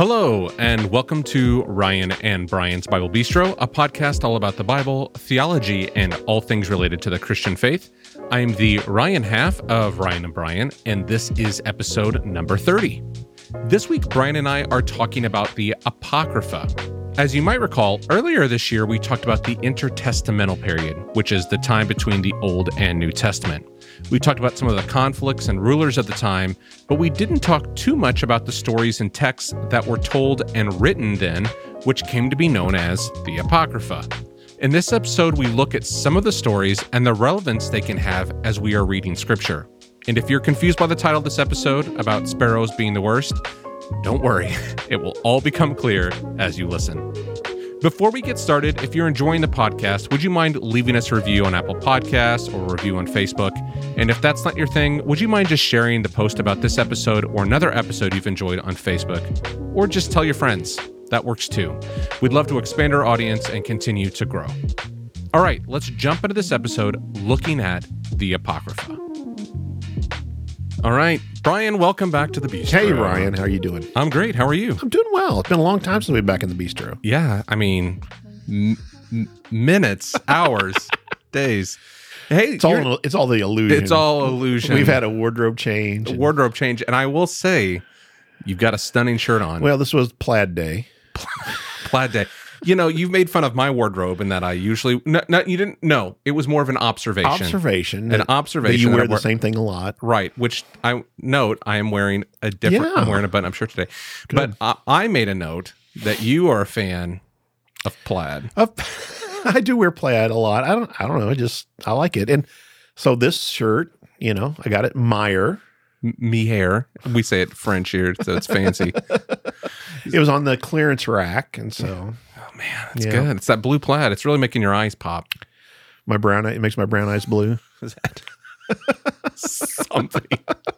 Hello, and welcome to Ryan and Brian's Bible Bistro, a podcast all about the Bible, theology, and all things related to the Christian faith. I'm the Ryan half of Ryan and Brian, and this is episode number 30. This week, Brian and I are talking about the Apocrypha. As you might recall, earlier this year we talked about the intertestamental period, which is the time between the Old and New Testament. We talked about some of the conflicts and rulers of the time, but we didn't talk too much about the stories and texts that were told and written then, which came to be known as the Apocrypha. In this episode, we look at some of the stories and the relevance they can have as we are reading scripture. And if you're confused by the title of this episode about sparrows being the worst, don't worry, it will all become clear as you listen. Before we get started, if you're enjoying the podcast, would you mind leaving us a review on Apple Podcasts or a review on Facebook? And if that's not your thing, would you mind just sharing the post about this episode or another episode you've enjoyed on Facebook? Or just tell your friends. That works too. We'd love to expand our audience and continue to grow. All right, let's jump into this episode looking at the Apocrypha. All right, Brian, welcome back to the Bistro. Hey Ryan, how are you doing? I'm great. How are you? I'm doing well. It's been a long time since we've been back in the bistro. Yeah, I mean, m- m- minutes, hours, days. Hey, It's all it's all the illusion. it's all illusion. We've had a wardrobe change. a and- wardrobe change, and I will say, you've got a stunning shirt on. well, this was plaid day. plaid day. You know, you've made fun of my wardrobe, and that I usually no, no, you didn't. No, it was more of an observation. Observation. An observation. You wear the wear- same thing a lot. Right, which I note I am wearing a different. Yeah. I'm wearing a button-up shirt today, but I, I made a note that you are a fan of plaid. Uh, I do wear plaid a lot. I don't. I don't know. I just I like it. And so this shirt, you know, I got it Meijer. Me hair. We say it French here, so it's fancy. It was on the clearance rack, and so man, it's Yeah. good. It's that blue plaid. It's really making your eyes pop. my brown eye, it makes my brown eyes blue. Is that something?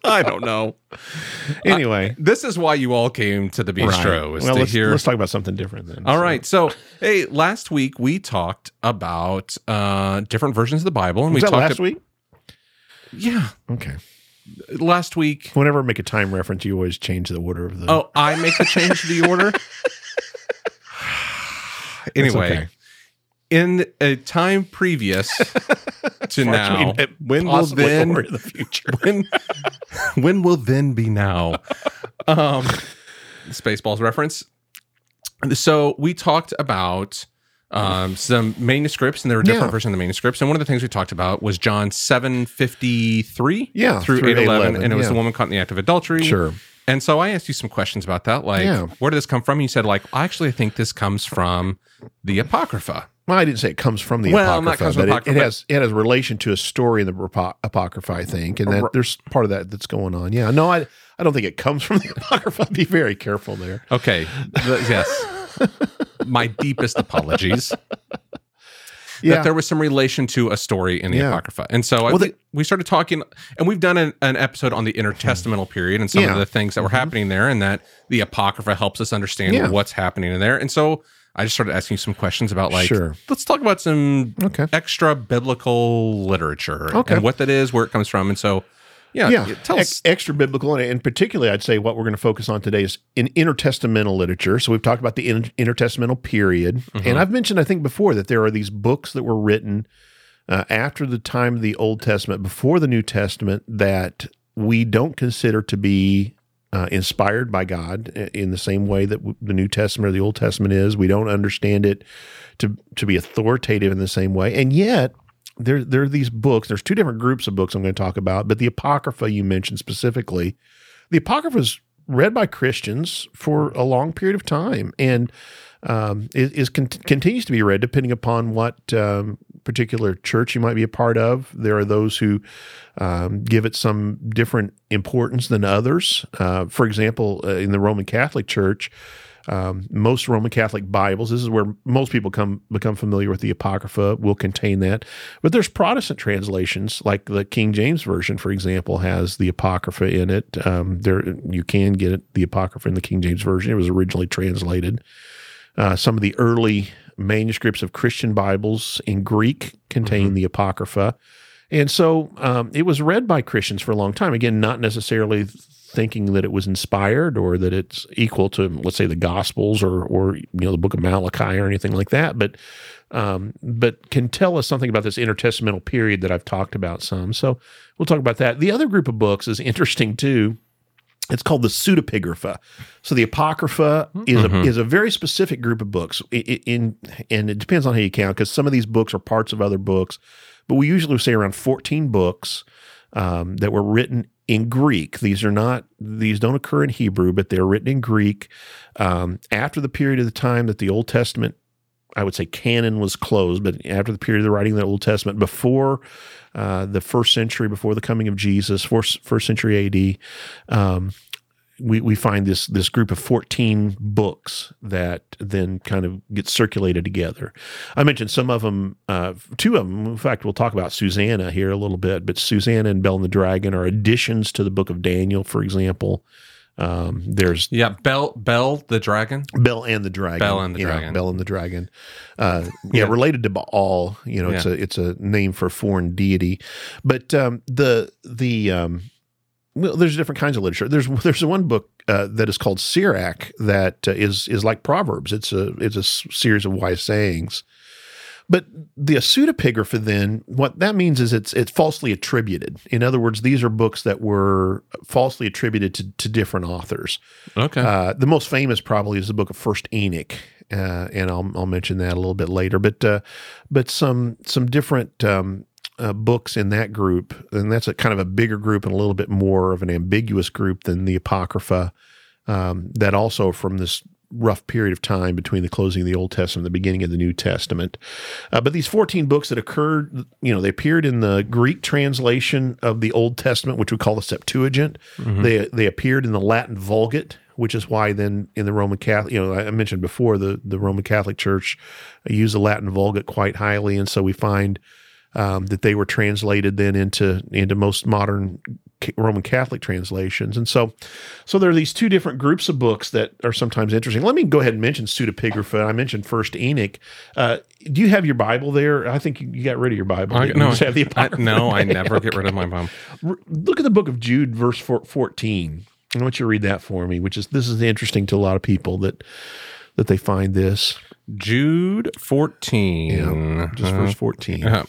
I don't know. Anyway, This is why you all came to the bistro right. is well, to let's, hear. let's talk about something different then. all So- right. So, hey, last week we talked about uh different versions of the Bible, and Was we talked. last week? Yeah, Okay. last week. Whenever I make a time reference, you always change the order of the. Oh, I make the change to the order. Anyway, okay. in a time previous to now, It when will then the future? when when will then be now? Um, Spaceballs reference. So we talked about um, some manuscripts, and there were different Yeah. versions of the manuscripts. And one of the things we talked about was John seven fifty three, Yeah, through, through eight eleven, 811, and it was yeah. the woman caught in the act of adultery. Sure. And so I asked you some questions about that, like Yeah. where did this come from? And You said like I actually think this comes from the Apocrypha. Well, I didn't say it comes from the Well, apocrypha, but it, Apocrypha. it has it has relation to a story in the Apo- apocrypha, I think, and that there's part of that that's going on. Yeah, no, I I don't think it comes from the apocrypha. Be very careful there. Okay, The- yes. My deepest apologies. Yeah, that there was some relation to a story in the Yeah. Apocrypha. And so I, the- we- started talking, and we've done an, an episode on the intertestamental period and some Yeah. of the things that were mm-hmm. happening there, and that the Apocrypha helps us understand what's happening in there. And so I just started asking some questions about, like, Sure. let's talk about some Okay. extra biblical literature Okay. and what that is, where it comes from. And so, yeah, yeah, tell us. extra biblical, and, and particularly, I'd say what we're going to focus on today is in intertestamental literature. So we've talked about the inter- intertestamental period, Mm-hmm. and I've mentioned, I think, before that there are these books that were written uh, after the time of the Old Testament, before the New Testament, that we don't consider to be uh, inspired by God in the same way that w- the New Testament or the Old Testament is. We don't understand it to to be authoritative in the same way, and yet there there are these books. There's two different groups of books I'm going to talk about, but the Apocrypha you mentioned specifically, the Apocrypha is read by Christians for a long period of time, and um, is, is con- continues to be read depending upon what um, particular church you might be a part of. There are those who um, give it some different importance than others. Uh, for example, uh, in the Roman Catholic Church, um, most Roman Catholic Bibles, this is where most people come become familiar with the Apocrypha, will contain that. But there's Protestant translations, like the King James Version, for example, has the Apocrypha in it. Um, there, you can get it, the Apocrypha in the King James Version. It was originally translated. Uh, some of the early manuscripts of Christian Bibles in Greek contain the Apocrypha. And so um, it was read by Christians for a long time. Again, not necessarily thinking that it was inspired or that it's equal to, let's say, the Gospels or, or you know, the Book of Malachi or anything like that. But um, but can tell us something about this intertestamental period that I've talked about some. So we'll talk about that. The other group of books is interesting too. It's called the pseudepigrapha. So the apocrypha is Mhm. a, is a very specific group of books. I- I- In and it depends on how you count because some of these books are parts of other books, but we usually say around fourteen books um, that were written in Greek. These are not these don't occur in Hebrew, but they're written in Greek um, after the period of the time that the Old Testament I would say canon was closed, but after the period of the writing of the Old Testament, before uh, the first century, before the coming of Jesus, first, first century AD, um, we, we find this this group of 14 books that then kind of get circulated together. I mentioned some of them, uh, two of them. In fact, we'll talk about Susanna here a little bit, but Susanna and Bel and the Dragon are additions to the book of Daniel, for example. Um, there's Yeah, Bel Bel the dragon. Bel and the Dragon. Bel and the yeah, Dragon. Bel and the Dragon. Uh, yeah, Yeah. related to Baal. You know, it's a it's a name for a foreign deity. But um, the the um, well, there's different kinds of literature. There's there's one book uh, that is called Sirach that uh, is is like Proverbs. It's a it's a series of wise sayings. But the pseudepigrapha, then, what that means is it's it's falsely attributed. In other words, these are books that were falsely attributed to, to different authors. Okay. Uh, the most famous probably is the book of First Enoch, uh, and I'll I'll mention that a little bit later. But uh, but some some different um, uh, books in that group, and that's a kind of a bigger group and a little bit more of an ambiguous group than the Apocrypha. Um, that also from this rough period of time between the closing of the Old Testament and the beginning of the New Testament. Uh, but these 14 books that occurred, you know, they appeared in the Greek translation of the Old Testament, which we call the Septuagint. Mhm. They they appeared in the Latin Vulgate, which is why then in the Roman Catholic, you know, I mentioned before the the Roman Catholic Church used the Latin Vulgate quite highly, and so we find um, that they were translated then into into most modern Roman Catholic translations, and so so there are these two different groups of books that are sometimes interesting. Let me go ahead and mention pseudepigrapha. I mentioned First Enoch. Uh, do you have your Bible there? I think you you got rid of your Bible. I, You no, just have the I, no, I never get rid of my Bible. Look at the book of Jude, verse four- 14. I want you to read that for me, which is this is interesting to a lot of people that that they find this. Jude fourteen. Yeah, just Uh, verse 14. uh,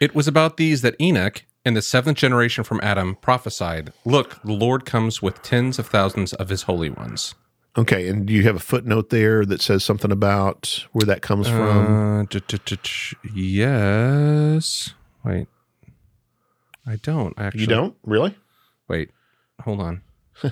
It was about these that Enoch, in the seventh generation from Adam, prophesied Look, the Lord comes with tens of thousands of his holy ones. Okay, and do you have a footnote there that says something about where that comes from? Uh, t- t- t- t- yes. Wait. I don't actually. you don't really? Wait. Hold on.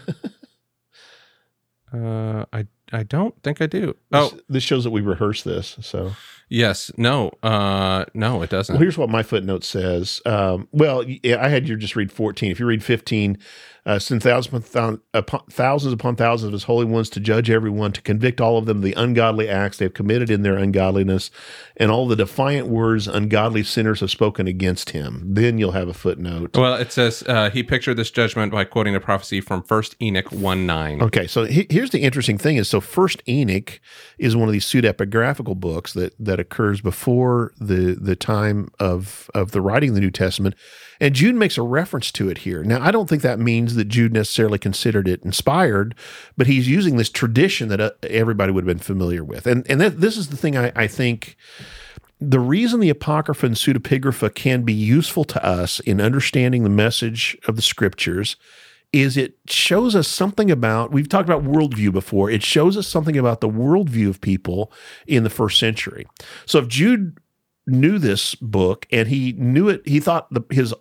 uh, I I don't think I do. Oh, This, this shows that we rehearsed this. So, yes. No. Uh, no, it doesn't. well, here's what my footnote says. Um, well, I had you just read 14. If you read 15, uh, send thousands upon, upon thousands upon thousands of his holy ones to judge everyone, to convict all of them of the ungodly acts they have committed in their ungodliness, and all the defiant words ungodly sinners have spoken against him. Then you'll have a footnote. Well, it says uh, he pictured this judgment by quoting a prophecy from First Enoch one nine. Okay, so he- here's the interesting thing: is so First Enoch is one of these pseudepigraphical books that that occurs before the the time of of the writing of the New Testament, and Jude makes a reference to it here. Now, I don't think that means that Jude necessarily considered it inspired, but he's using this tradition that uh, everybody would have been familiar with, and and that, this is the thing I, I think the reason the Apocrypha and Pseudepigrapha can be useful to us in understanding the message of the scriptures is it shows us something about, we've talked about worldview before, it shows us something about the worldview of people in the first century. So if Jude knew this book and he knew it, he thought the, his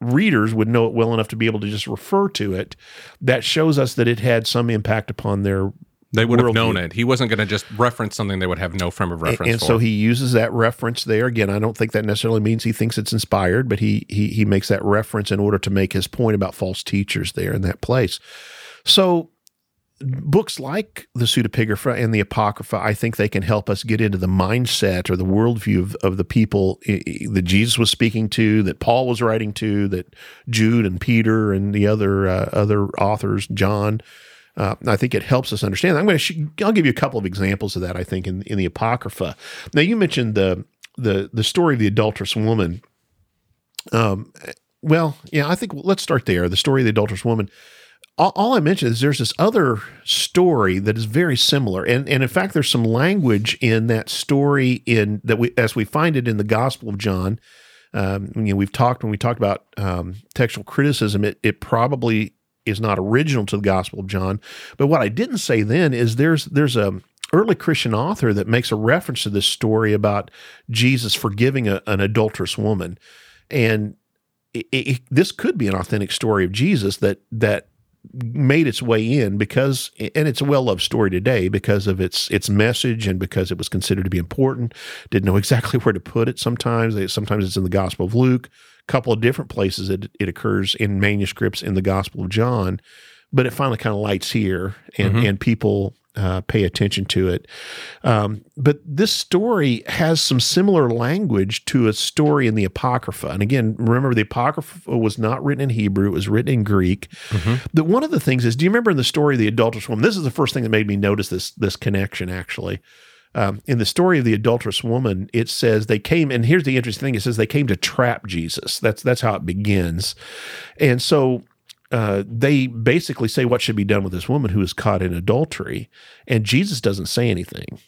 readers would know it well enough to be able to just refer to it, that shows us that it had some impact upon their They would have known it. He wasn't going to just reference something they would have no frame of reference for. and for. so he uses that reference there again i don't think that necessarily means he thinks it's inspired but he he he makes that reference in order to make his point about false teachers there in that place so books like the pseudepigrapha and the apocrypha i think they can help us get into the mindset or the worldview of, of the people that jesus was speaking to that paul was writing to that jude and peter and the other uh, other authors john uh, I think it helps us understand. I'm going to. Sh- I'll give you a couple of examples of that. I think in in the apocrypha. Now you mentioned the the the story of the adulterous woman Um, well, yeah, I think let's start there. The story of the adulterous woman. All, all I mentioned is there's this other story that is very similar, and and in fact, there's some language in that story in that we as we find it in the Gospel of John. Um, you know, we've talked when we talked about um, textual criticism. It it probably is not original to the Gospel of John, but what I didn't say then is there's there's a early Christian author that makes a reference to this story about Jesus forgiving a, an adulterous woman, and it, it, this could be an authentic story of Jesus that that made its way in because and it's a well-loved story today because of its its message and because it was considered to be important. Didn't know exactly where to put it sometimes. Sometimes it's in the gospel of luke. A couple of different places it, it occurs in manuscripts in the gospel of john but it finally kind of lights here and mm-hmm. and people uh, pay attention to it. Um, but this story has some similar language to a story in the Apocrypha. And again, remember the Apocrypha was not written in Hebrew; it was written in Greek. Mm-hmm. That one of the things is, do you remember in the story of the adulterous woman? This is the first thing that made me notice this this connection. Actually, um, in the story of the adulterous woman, it says they came, and here's the interesting thing: it says they came to trap Jesus. That's that's how it begins, and so uh, they basically say what should be done with this woman who is caught in adultery, and Jesus doesn't say anything.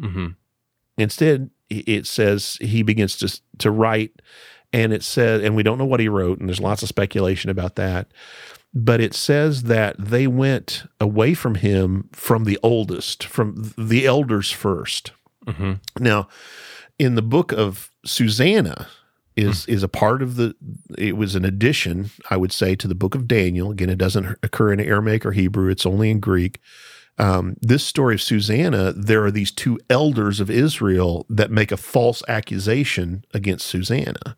Mm-hmm. Instead, it says he begins to to write, and it says, and we don't know what he wrote, and there's lots of speculation about that. But it says that they went away from him from the oldest, from the elders 1st mm-hmm. Now, in the book of Susanna, is is a part of the it was an addition i would say to the book of daniel. Again it doesn't occur in aramaic or hebrew. It's only in greek. Um, this story of susanna there are these two elders of israel that make a false accusation against susanna.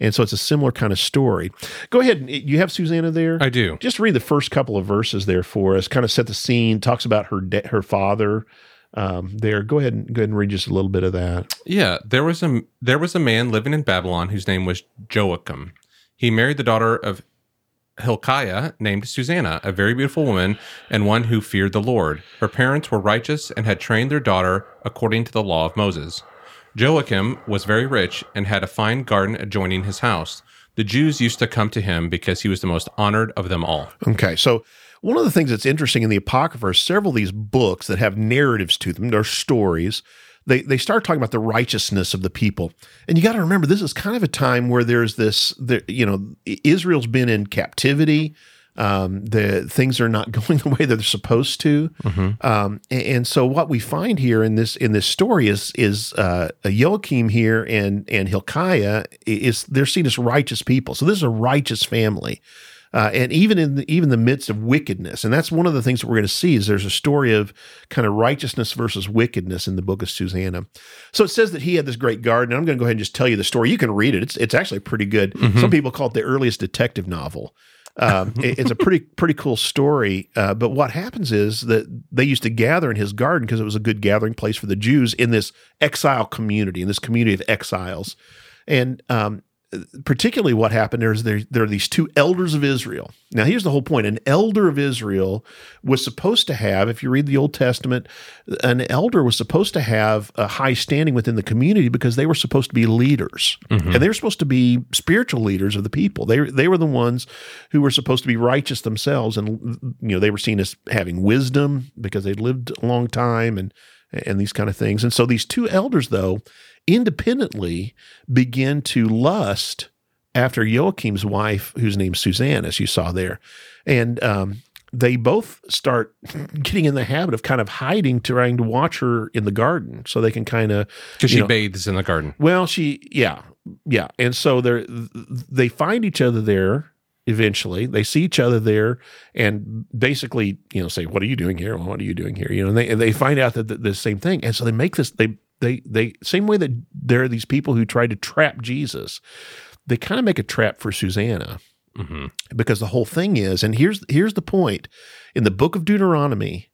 And so it's a similar kind of story. Go ahead you have susanna there? I do. Just read the first couple of verses there for us. Kind of set the scene talks about her de- her father um, there. Go ahead and go ahead and read just a little bit of that. Yeah, there was a there was a man living in Babylon whose name was Joachim. He married the daughter of Hilkiah, named Susanna, a very beautiful woman and one who feared the Lord. Her parents were righteous and had trained their daughter according to the law of Moses. Joachim was very rich and had a fine garden adjoining his house. The Jews used to come to him because he was the most honored of them all. Okay, so one of the things that's interesting in the Apocrypha are several of these books that have narratives to them, they're stories. They, they start talking about the righteousness of the people. And you got to remember, this is kind of a time where there's this, the, you know, Israel's been in captivity. Um, the things are not going the way that they're supposed to, mm-hmm. um, and, and, so what we find here in this in this story is is uh, Joachim here and and Hilkiah is they're seen as righteous people. So this is a righteous family, uh, and even in the, even the midst of wickedness. And that's one of the things that we're going to see is there's a story of kind of righteousness versus wickedness in the book of Susanna. So it says that he had this great garden. I'm going to go ahead and just tell you the story. You can read it. It's it's actually pretty good. Mm-hmm. Some people call it the earliest detective novel. Um, it, it's a pretty pretty cool story. Uh, but what happens is that they used to gather in his garden because it was a good gathering place for the Jews in this exile community, in this community of exiles. And um, particularly what happened is there, there are these two elders of Israel. Now, here's the whole point an elder of Israel was supposed to have, if you read the Old Testament, an elder was supposed to have a high standing within the community because they were supposed to be leaders. Mm-hmm. And they were supposed to be spiritual leaders of the people. They, they were the ones who were supposed to be righteous themselves. And, you know, they were seen as having wisdom because they'd lived a long time and, and these kind of things. And so these two elders, though, independently begin to lust after Joachim's wife, whose name's Suzanne, as you saw there. And um, they both start getting in the habit of kind of hiding, trying to watch her in the garden so they can kind of. Because she know, bathes in the garden. Well, she, yeah, yeah. And so they they find each other there eventually they see each other there and basically you know say what are you doing here well, what are you doing here you know and they, and they find out that the, the, same thing and so they make this they they they same way that there are these people who try to trap Jesus, they kind of make a trap for Susanna. Mm-hmm. Because the whole thing is, and here's here's the point: in the book of Deuteronomy,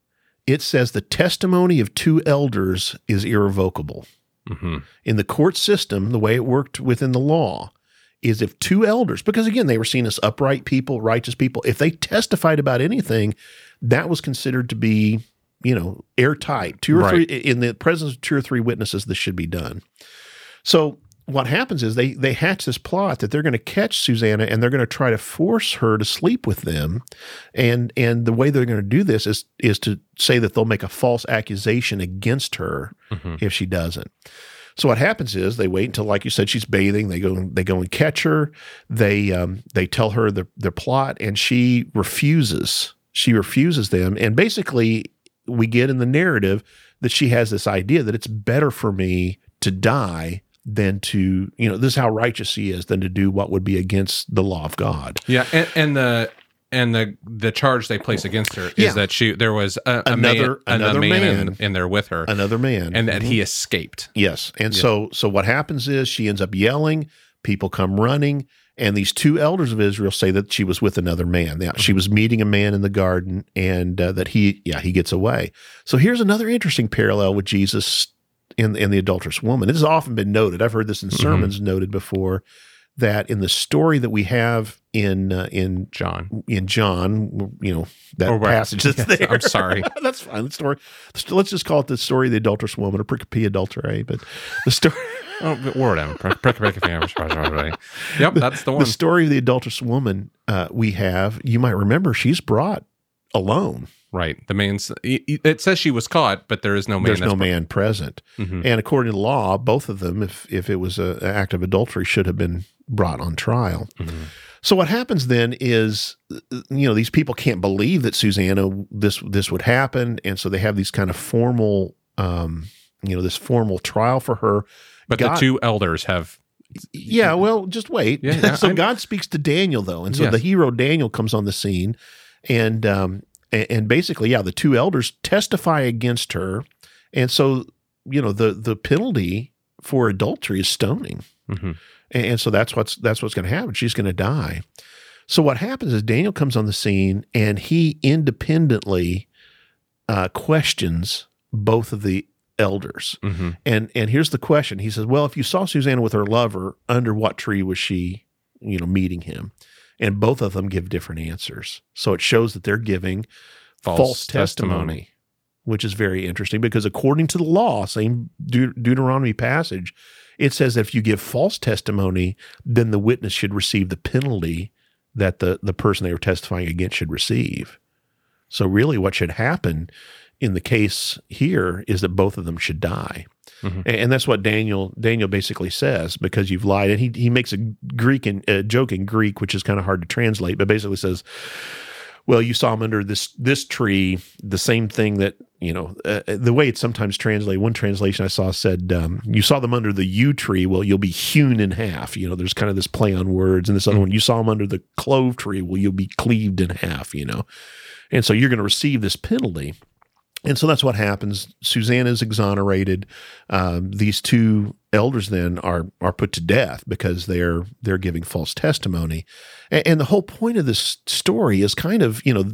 it says the testimony of two elders is irrevocable. Mm-hmm. In the court system, the way it worked within the law is if two elders, because again, they were seen as upright people, righteous people, if they testified about anything, that was considered to be you know, airtight. Two or right. three in the presence of two or three witnesses, this should be done. So what happens is they they hatch this plot that they're going to catch Susanna and they're going to try to force her to sleep with them, and and the way they're going to do this is is to say that they'll make a false accusation against her Mhm. if she doesn't. So what happens is they wait until, like you said, she's bathing. They go they go and catch her. They um, they tell her the their plot, and she refuses. She refuses them, and basically we get in the narrative that she has this idea that it's better for me to die than to you know this is how righteous she is than to do what would be against the law of God. Yeah, and, and the and the the charge they place against her is Yeah. that she there was a, a Another- man, another man, man. In, in there with her, Another man, and that he mm-hmm. escaped. Yes. And Yeah. so so what happens is she ends up yelling, people come running, and these two elders of Israel say that she was with another man. Now, she was meeting a man in the garden and uh, that he yeah, he gets away. So here's another interesting parallel with Jesus in in the adulterous woman. This has often been noted. I've heard this in Mhm. sermons noted before that in the story that we have in uh, in John. in John, you know, that Or where- passage that's Yes, there. I'm sorry. that's fine. The story, let's just call it the story of the adulterous woman or pericope adulterae. But the story, Oh, word out. Yep, that's the one. the story of the adulterous woman uh, we have, you might remember, she's brought alone. Right. The man's. It says she was caught, but there is no man. There's no man present, Mhm. and according to law, both of them, if if it was a- an act of adultery, should have been brought on trial. Mhm. So what happens then is, you know, these people can't believe that Susanna this this would happen, and so they have these kind of formal, um, you know, this formal trial for her. But God- the two elders have. Yeah, well, just wait. Yeah, yeah, so I- God speaks to Daniel though, and so Yes. the hero Daniel comes on the scene, and um, a- and basically, yeah, the two elders testify against her, and so you know the the penalty for adultery is stoning. Mhm. And, and so that's what's that's what's going to happen. She's going to die. So what happens is Daniel comes on the scene and he independently uh, questions both of the elders. Mhm. And and here's the question. He says, "Well, if you saw Susanna with her lover, under what tree was she, you know, meeting him?" And both of them give different answers. So it shows that they're giving false, testimony, which is very interesting because according to the law, same Deut- Deuteronomy passage, it says that if you give false testimony, then the witness should receive the penalty that the the person they were testifying against should receive. So really what should happen in the case here is that both of them should die. Mhm. And, that's what Daniel Daniel basically says because you've lied. And he he makes a Greek and a joke in Greek, which is kind of hard to translate, but basically says, "Well, you saw him under this this tree, the same thing that you know." Uh, the way it's sometimes translated, one translation I saw said, um, "You saw them under the yew tree. Well, you'll be hewn in half." You know, there's kind of this play on words, and this other Mhm. one, "You saw him under the clove tree. Well, you'll be cleaved in half." You know, and so you're going to receive this penalty. And so that's what happens. Susanna is exonerated. Um, these two elders then are are put to death because they're they're giving false testimony. And, and the whole point of this story is kind of you know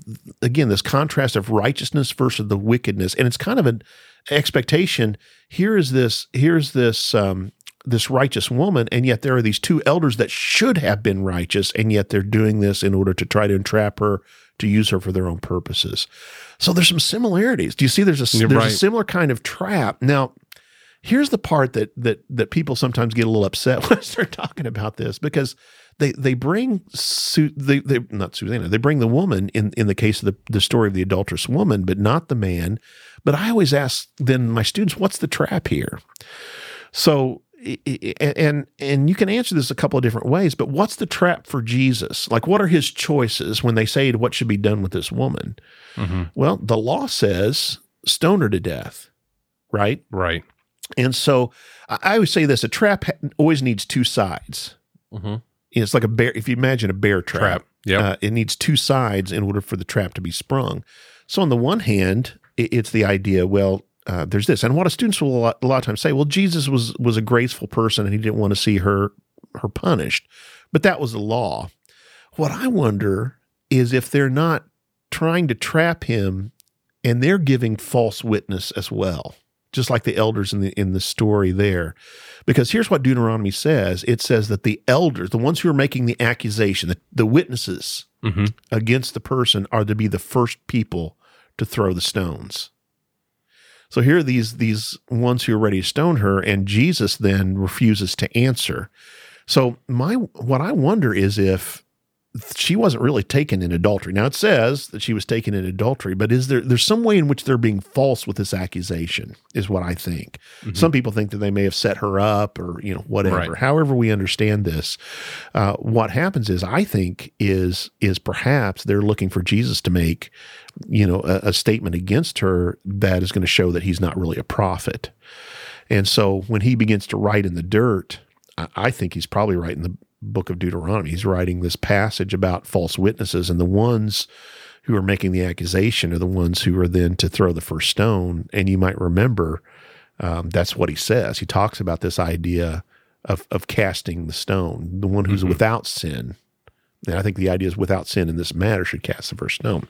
again this contrast of righteousness versus the wickedness, and it's kind of an expectation. Here is this here's this um, this righteous woman, and yet there are these two elders that should have been righteous, and yet they're doing this in order to try to entrap her to use her for their own purposes. So there's some similarities. Do you see? There's a You're there's right. a similar kind of trap. Now, here's the part that that that people sometimes get a little upset when I start talking about this because they they bring Su- they they not Susanna they bring the woman in in the case of the the story of the adulterous woman, but not the man. But I always ask then my students, what's the trap here? So and and you can answer this a couple of different ways, but what's the trap for Jesus? Like, what are his choices when they say what should be done with this woman? Mhm. Well, the law says stone her to death, right? Right. And so I always say this: a trap always needs two sides. Mhm. It's like a bear. If you imagine a bear trap, Trap. Yep. uh, it needs two sides in order for the trap to be sprung. So on the one hand, it's the idea. Well, uh, there's this, and what a students will a lot, a lot of times say. Well, Jesus was was a graceful person, and he didn't want to see her her punished, but that was the law. What I wonder is if they're not trying to trap him, and they're giving false witness as well, just like the elders in the in the story there. Because here's what Deuteronomy says: it says that the elders, the ones who are making the accusation, the, the witnesses Mhm. against the person, are to be the first people to throw the stones. So here are these these ones who are ready to stone her, and Jesus then refuses to answer. So my what I wonder is if she wasn't really taken in adultery. Now it says that she was taken in adultery, but is there there's some way in which they're being false with this accusation is what I think. Mm-hmm. Some people think that they may have set her up or you know whatever. Right. However we understand this, uh, what happens is I think is is perhaps they're looking for Jesus to make you know a, a statement against her that is going to show that he's not really a prophet. And so when he begins to write in the dirt, I think he's probably writing the book of Deuteronomy. He's writing this passage about false witnesses, and the ones who are making the accusation are the ones who are then to throw the first stone. And you might remember um, that's what he says. He talks about this idea of of casting the stone, the one who's mm-hmm. without sin. And I think the idea is without sin in this matter should cast the first stone.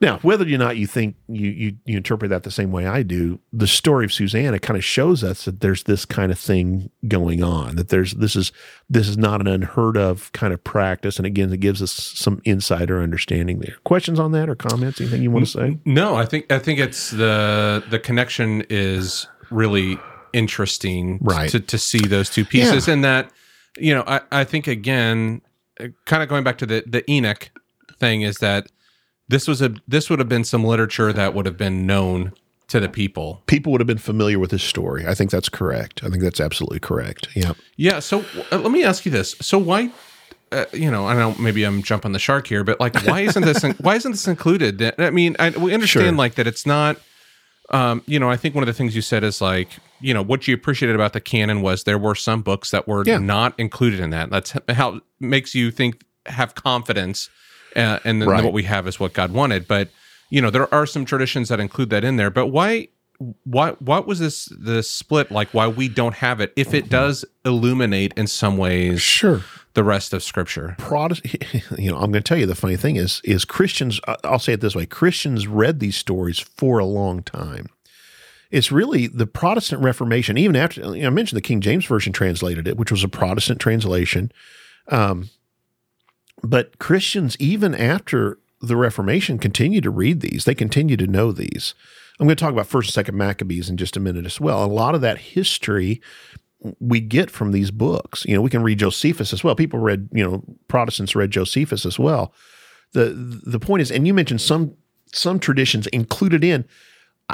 Now, whether or not you think you, you, you interpret that the same way I do, the story of Susanna kind of shows us that there's this kind of thing going on. That there's this is this is not an unheard of kind of practice, and again, it gives us some insider understanding there. Questions on that or comments? Anything you want to say? No, I think I think it's the the connection is really interesting, right? To to see those two pieces, yeah. and that you know, I I think again, kind of going back to the the Enoch thing is that this was a this would have been some literature that would have been known to the people. People would have been familiar with his story. I think that's correct. I think that's absolutely correct. Yeah. Yeah. So uh, let me ask you this. So why, uh, you know, I don't know, maybe I'm jumping the shark here, but like, why isn't this, in, why isn't this included? I mean, I, we understand sure. like that it's not, um, you know, I think one of the things you said is like, you know, what you appreciated about the canon was there were some books that were yeah. not included in that. That's how makes you think, have confidence uh, and then right. what we have is what God wanted. But you know, there are some traditions that include that in there. But why? What what was this the split like? Why we don't have it? If it does illuminate in some ways, sure, the rest of Scripture. Protestant, you know, I'm going to tell you the funny thing is is Christians. I'll say it this way: Christians read these stories for a long time it's really the Protestant Reformation. Even after you know, I mentioned the King James version translated it, which was a Protestant translation. Um, but Christians, even after the Reformation, continue to read these. They continue to know these. I'm going to talk about First and Second Maccabees in just a minute as well. A lot of that history we get from these books. You know, we can read Josephus as well. People read, you know, Protestants read Josephus as well. The the point is, and you mentioned some some traditions included in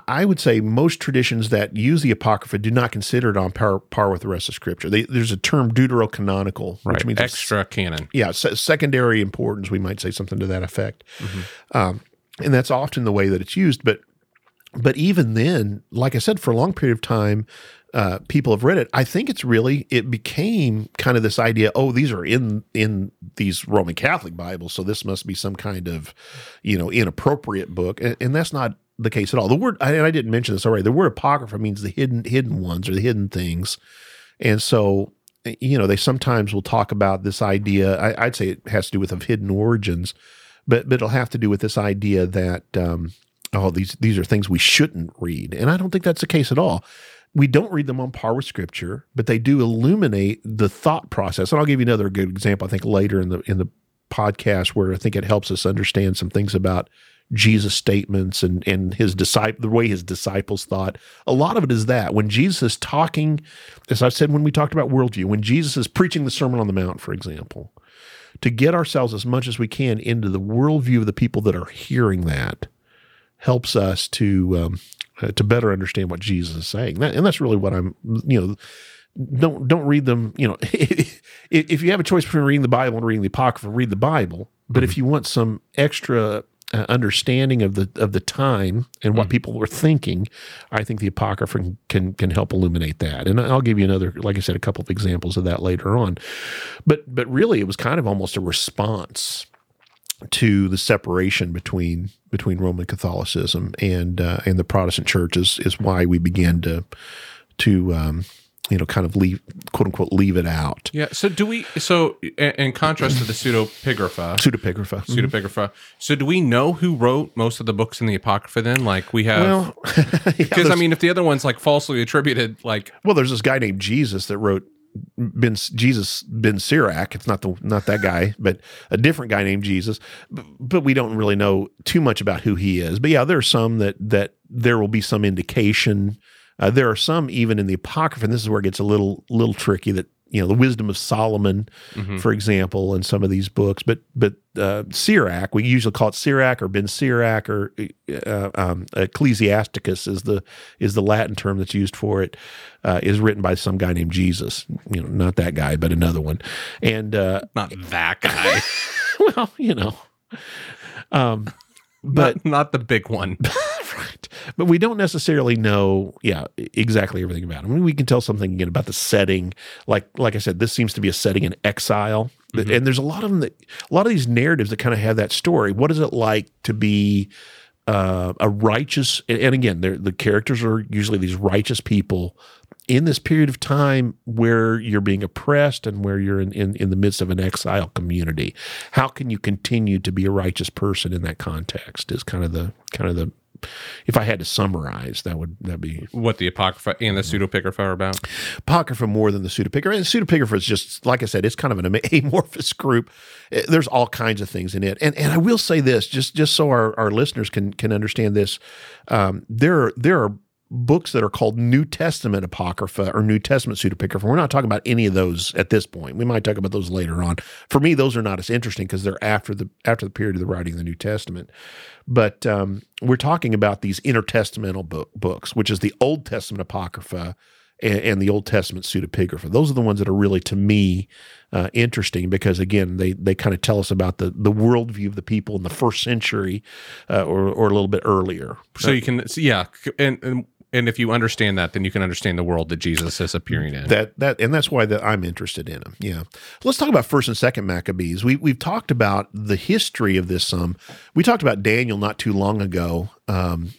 I would say most traditions that use the Apocrypha do not consider it on par, par with the rest of Scripture. They, there's a term deuterocanonical, right. which means extra canon. Yeah, se- secondary importance. We might say something to that effect, mm-hmm. um, and that's often the way that it's used. But but even then, like I said, for a long period of time, uh, people have read it. I think it's really it became kind of this idea. Oh, these are in in these Roman Catholic Bibles, so this must be some kind of you know inappropriate book, and, and that's not the case at all. The word, and I didn't mention this already, the word apocrypha means the hidden, hidden ones or the hidden things. And so, you know, they sometimes will talk about this idea. I, would say it has to do with of hidden origins, but, but it'll have to do with this idea that, um, oh, these, these are things we shouldn't read. And I don't think that's the case at all. We don't read them on par with scripture, but they do illuminate the thought process. And I'll give you another good example, I think later in the, in the podcast where I think it helps us understand some things about Jesus statements and and his disciple the way his disciples thought. A lot of it is that when Jesus is talking, as I said when we talked about worldview, when Jesus is preaching the Sermon on the Mount, for example, to get ourselves as much as we can into the worldview of the people that are hearing that helps us to um, uh, to better understand what Jesus is saying. That, and that's really what I'm you know don't don't read them. You know, if you have a choice between reading the Bible and reading the Apocrypha, read the Bible. But mm-hmm. if you want some extra uh, understanding of the of the time and what mm. people were thinking, I think the apocrypha can can help illuminate that. And I'll give you another, like I said, a couple of examples of that later on. But but really, it was kind of almost a response to the separation between between Roman Catholicism and uh, and the Protestant Church is is why we began to to um, you know, kind of leave, quote unquote, leave it out. Yeah. So do we? So in contrast to the pseudepigrapha, pseudepigrapha, mm-hmm. pseudepigrapha. So do we know who wrote most of the books in the apocrypha? Then, like we have, because well, yeah, I mean, if the other one's like falsely attributed, like well, there's this guy named Jesus that wrote Ben Jesus Ben Sirach. It's not the not that guy, but a different guy named Jesus. But, but we don't really know too much about who he is. But yeah, there are some that that there will be some indication. Uh, there are some even in the apocrypha, and this is where it gets a little little tricky. That you know the wisdom of Solomon, Mhm. for example, in some of these books. But but uh, Sirach, we usually call it Sirach or Ben Sirach or uh, um, Ecclesiasticus is the is the Latin term that's used for it. Uh, is written by some guy named Jesus. You know, not that guy, but another one. And uh, Not that guy, well, you know, um, but but not, the big one. right. But we don't necessarily know, yeah, exactly everything about him. I mean, we can tell something again about the setting. Like, like I said, this seems to be a setting in exile, Mhm. and there's a lot of them that, a lot of these narratives that kind of have that story. What is it like to be uh, a righteous? And, and again, the characters are usually these righteous people in this period of time where you're being oppressed and where you're in, in, in the midst of an exile community. How can you continue to be a righteous person in that context? Is kind of the kind of the if I had to summarize, that would that be What the apocrypha and the pseudepigrapha are about. apocrypha more than the pseudepigrapha. And the pseudepigrapha is just like I said, it's kind of an amorphous group. Eh, There's all kinds of things in it, and and I will say this just just so our, our listeners can can understand this. Um, there are there are books that are called New Testament apocrypha or New Testament pseudepigrapha. We're not talking about any of those at this point. We might talk about those later on. For me, those are not as interesting because they're after the after the period of the writing of the New Testament. But um, we're talking about these intertestamental book, books, which is the Old Testament apocrypha and, and the Old Testament pseudepigrapha. Those are the ones that are really, to me, uh, interesting because again, they they kind of tell us about the the worldview of the people in the first century uh, or or a little bit earlier. So you can, yeah, and, and and if you understand that, then you can understand the world that Jesus is appearing in. that that and that's why that I'm interested in him. Yeah, let's talk about first and second Maccabees. We we've talked about the history of this. Some we talked about Daniel not too long ago um,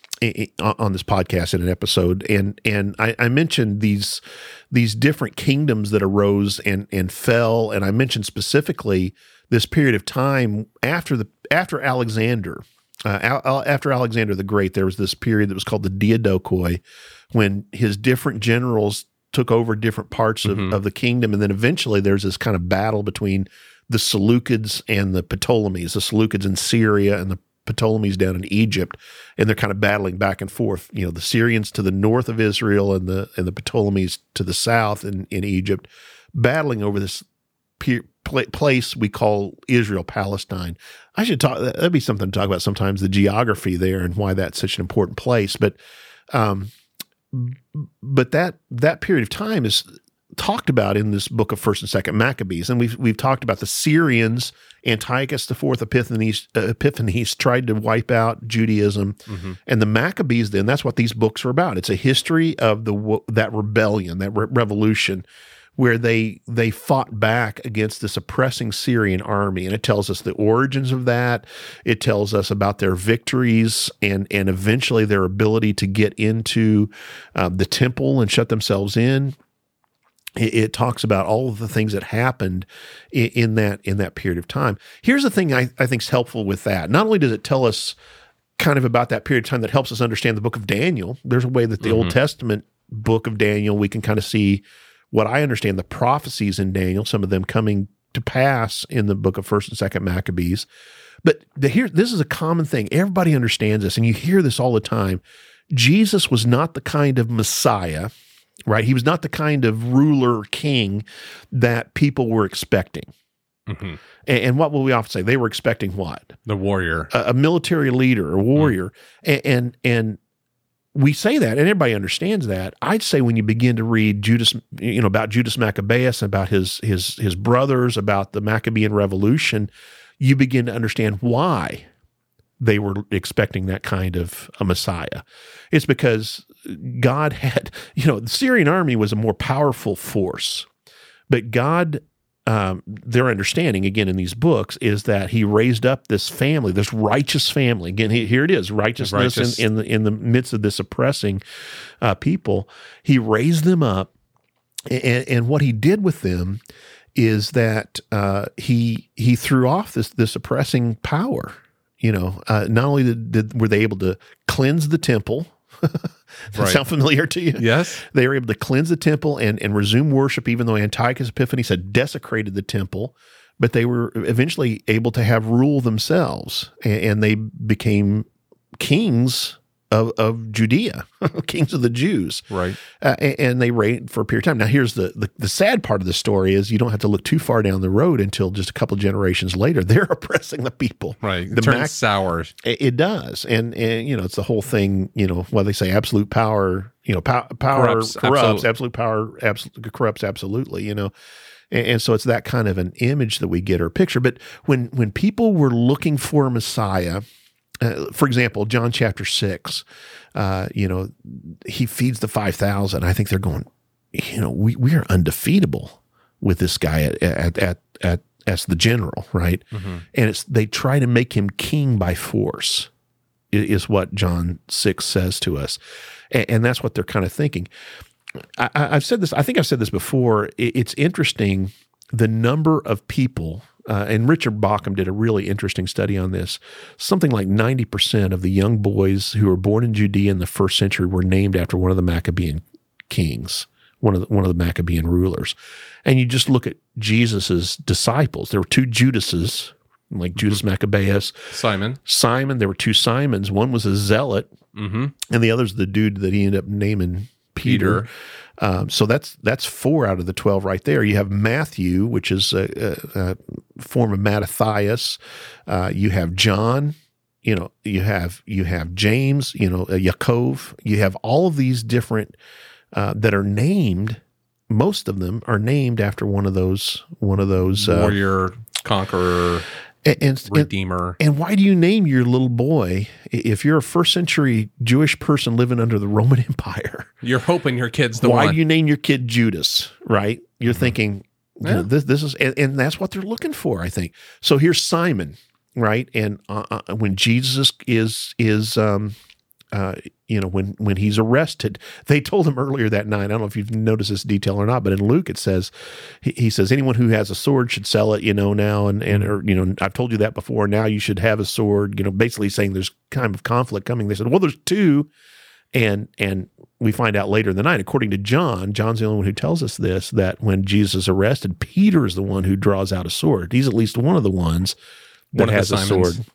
on this podcast in an episode, and and I, I mentioned these these different kingdoms that arose and and fell, and I mentioned specifically this period of time after the after Alexander. Uh, Al- after Alexander the Great, there was this period that was called the Diadochoi, when his different generals took over different parts of, Mhm. of the kingdom. And then eventually there's this kind of battle between the Seleucids and the Ptolemies, the Seleucids in Syria and the Ptolemies down in Egypt. And they're kind of battling back and forth. You know, the Syrians to the north of Israel and the and the Ptolemies to the south in, in Egypt, battling over this pe- place we call Israel Palestine. I should talk. That'd be something to talk about sometimes. The geography there and why that's such an important place. But, um, but that that period of time is talked about in this book of First and Second Maccabees, and we've we've talked about the Syrians. Antiochus the Fourth Epiphanes, uh, Epiphanes tried to wipe out Judaism, Mhm. and the Maccabees. Then that's what these books are about. It's a history of the that rebellion, that re- revolution, where they they fought back against this oppressing Syrian army, and it tells us the origins of that. It tells us about their victories and and eventually their ability to get into uh, the temple and shut themselves in. It, it talks about all of the things that happened in, in that in that period of time. Here's the thing I, I think is helpful with that. Not only does it tell us kind of about that period of time that helps us understand the book of Daniel. There's a way that the Old Mhm. Testament book of Daniel we can kind of see what I understand the prophecies in Daniel, some of them coming to pass in the book of First and Second Maccabees. But the, here, this is a common thing. Everybody understands this, and you hear this all the time. Jesus was not the kind of Messiah, right? He was not the kind of ruler king that people were expecting. Mhm. And, and what will we often say? They were expecting what? The warrior. a, a military leader, a warrior, and, and and we say that, and everybody understands that. I'd say when you begin to read Judas, you know, about Judas Maccabeus, about his his his brothers, about the Maccabean Revolution, you begin to understand why they were expecting that kind of a Messiah. It's because God had, you know, the Syrian army was a more powerful force, but God um, their understanding again in these books is that he raised up this family, this righteous family. Again, he, here it is, righteousness Righteous. in, in the in the midst of this oppressing uh, people. He raised them up, and, and what he did with them is that uh, he he threw off this this oppressing power. You know, uh, not only did, did were they able to cleanse the temple Right. Sound familiar to you? Yes. They were able to cleanse the temple and, and resume worship, even though Antiochus Epiphanes had desecrated the temple. But they were eventually able to have rule themselves, and, and they became kings of, of Judea, kings of the Jews. Right. Uh, and, and they reigned for a period of time. Now, here's the, the the sad part of the story: is you don't have to look too far down the road until just a couple of generations later, they're oppressing the people. Right. It The turns Mac- sour. It, it does, and and you know, it's the whole thing. You know, why they say, absolute power. You know, pow, power Corrupts, corrupts, absolute. absolute power corrupts absolutely. You know. And, and so it's that kind of an image that we get or picture. But when when people were looking for a Messiah, uh, for example, John chapter six, uh, you know, he feeds the five thousand. I think they're going, you know, we we are undefeatable with this guy at at at, at as the general, right? Mhm. And it's they try to make him king by force, is what John six says to us, and, and that's what they're kind of thinking. I, I've said this. I think I've said this before. It's interesting the number of people, uh, and Richard Bauckham did a really interesting study on this. Something like ninety percent of the young boys who were born in Judea in the first century were named after one of the Maccabean kings, one of the, one of the Maccabean rulers. And you just look at Jesus's disciples. There were two Judases, like Judas Maccabeus, Simon. Simon. There were two Simons. One was a zealot, Mm-hmm. and the other's the dude that he ended up naming Peter. Peter. Um, so that's that's four out of the twelve right there. You have Matthew, which is a, a, a form of Mattathias. Uh, you have John. You know, you have you have James. You know, uh, Yaakov. You have all of these different uh, that are named. Most of them are named after one of those one of those. Uh, Warrior, conqueror, and, and, and redeemer. and why do you name your little boy if you're a first century Jewish person living under the Roman Empire? You're hoping your kid's the why one. do you name your kid Judas? Right? You're thinking you know, this this is and, and that's what they're looking for. I think so. Here's Simon, right? And uh, uh, when Jesus is is um, uh, you know when when he's arrested, they told him earlier that night. I don't know if you've noticed this detail or not, but in Luke it says he, he says anyone who has a sword should sell it. You know now and and or you know I've told you that before. Now you should have a sword. You know basically saying there's kind of conflict coming. They said well there's two and and we find out later in the night according to john john's the only one who tells us this that when jesus is arrested peter is the one who draws out a sword he's at least one of the ones that One has a sword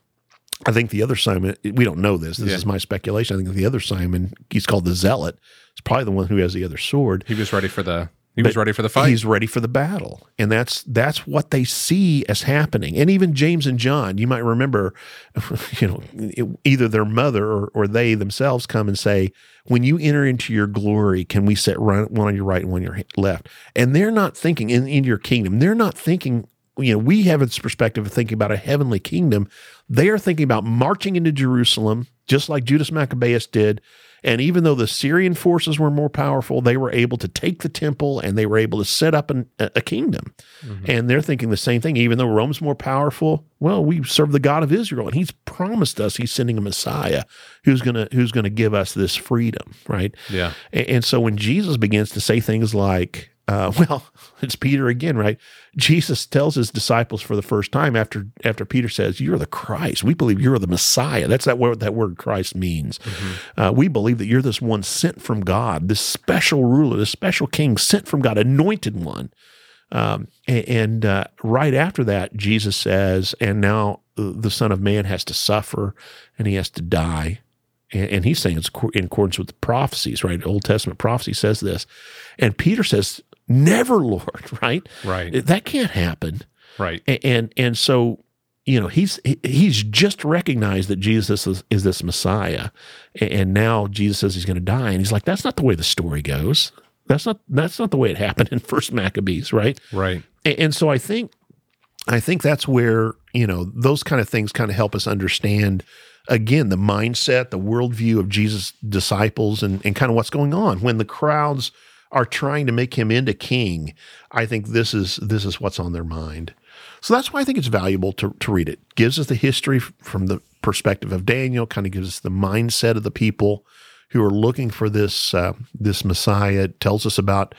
i think the other simon we don't know this this Yeah. is my speculation i think the other simon he's called the zealot is probably the one who has the other sword he was ready for the. He was ready for the fight. He's ready for the battle, and that's that's what they see as happening. And even James and John, you might remember, you know, it- either their mother or, or they themselves come and say, "When you enter into your glory, can we set one one on your right and one on your left?" And they're not thinking in, in your kingdom. They're not thinking. You know, we have this perspective of thinking about a heavenly kingdom. They are thinking about marching into Jerusalem, just like Judas Maccabeus did. And even though the Syrian forces were more powerful, they were able to take the temple and they were able to set up an, a, kingdom. Mm-hmm. And they're thinking the same thing. Even though Rome's more powerful, well, we serve the God of Israel, and He's promised us He's sending a Messiah who's gonna who's gonna give us this freedom, right? yeah. And, and so when Jesus begins to say things like, uh, well, it's Peter again, right? Jesus tells his disciples for the first time after after Peter says, "You're the Christ. We believe you're the Messiah." That's that word that word Christ means. Uh, we believe that you're this one sent from God, this special ruler, this special king sent from God, anointed one. Um, a- and uh, right after that, Jesus says, "And now the Son of Man has to suffer, and he has to die." And, and he's saying it's in accordance with the prophecies, right? Old Testament prophecy says this, and Peter says, "Never, Lord." Right? Right. That can't happen. right. A- and and so you know he's he's just recognized that Jesus is, is this Messiah, and now Jesus says he's going to die, and he's like, "That's not the way the story goes. That's not that's not the way it happened in First Maccabees, right?" Right. A- And so I think I think that's where, you know, those kind of things kind of help us understand again the mindset, the worldview of Jesus' disciples and, and kind of what's going on. When the crowds are trying to make him into king, I think this is this is what's on their mind. So that's why I think it's valuable to, to read it. Gives us the history from the perspective of Daniel, kind of gives us the mindset of the people who are looking for this uh, this Messiah. It tells us about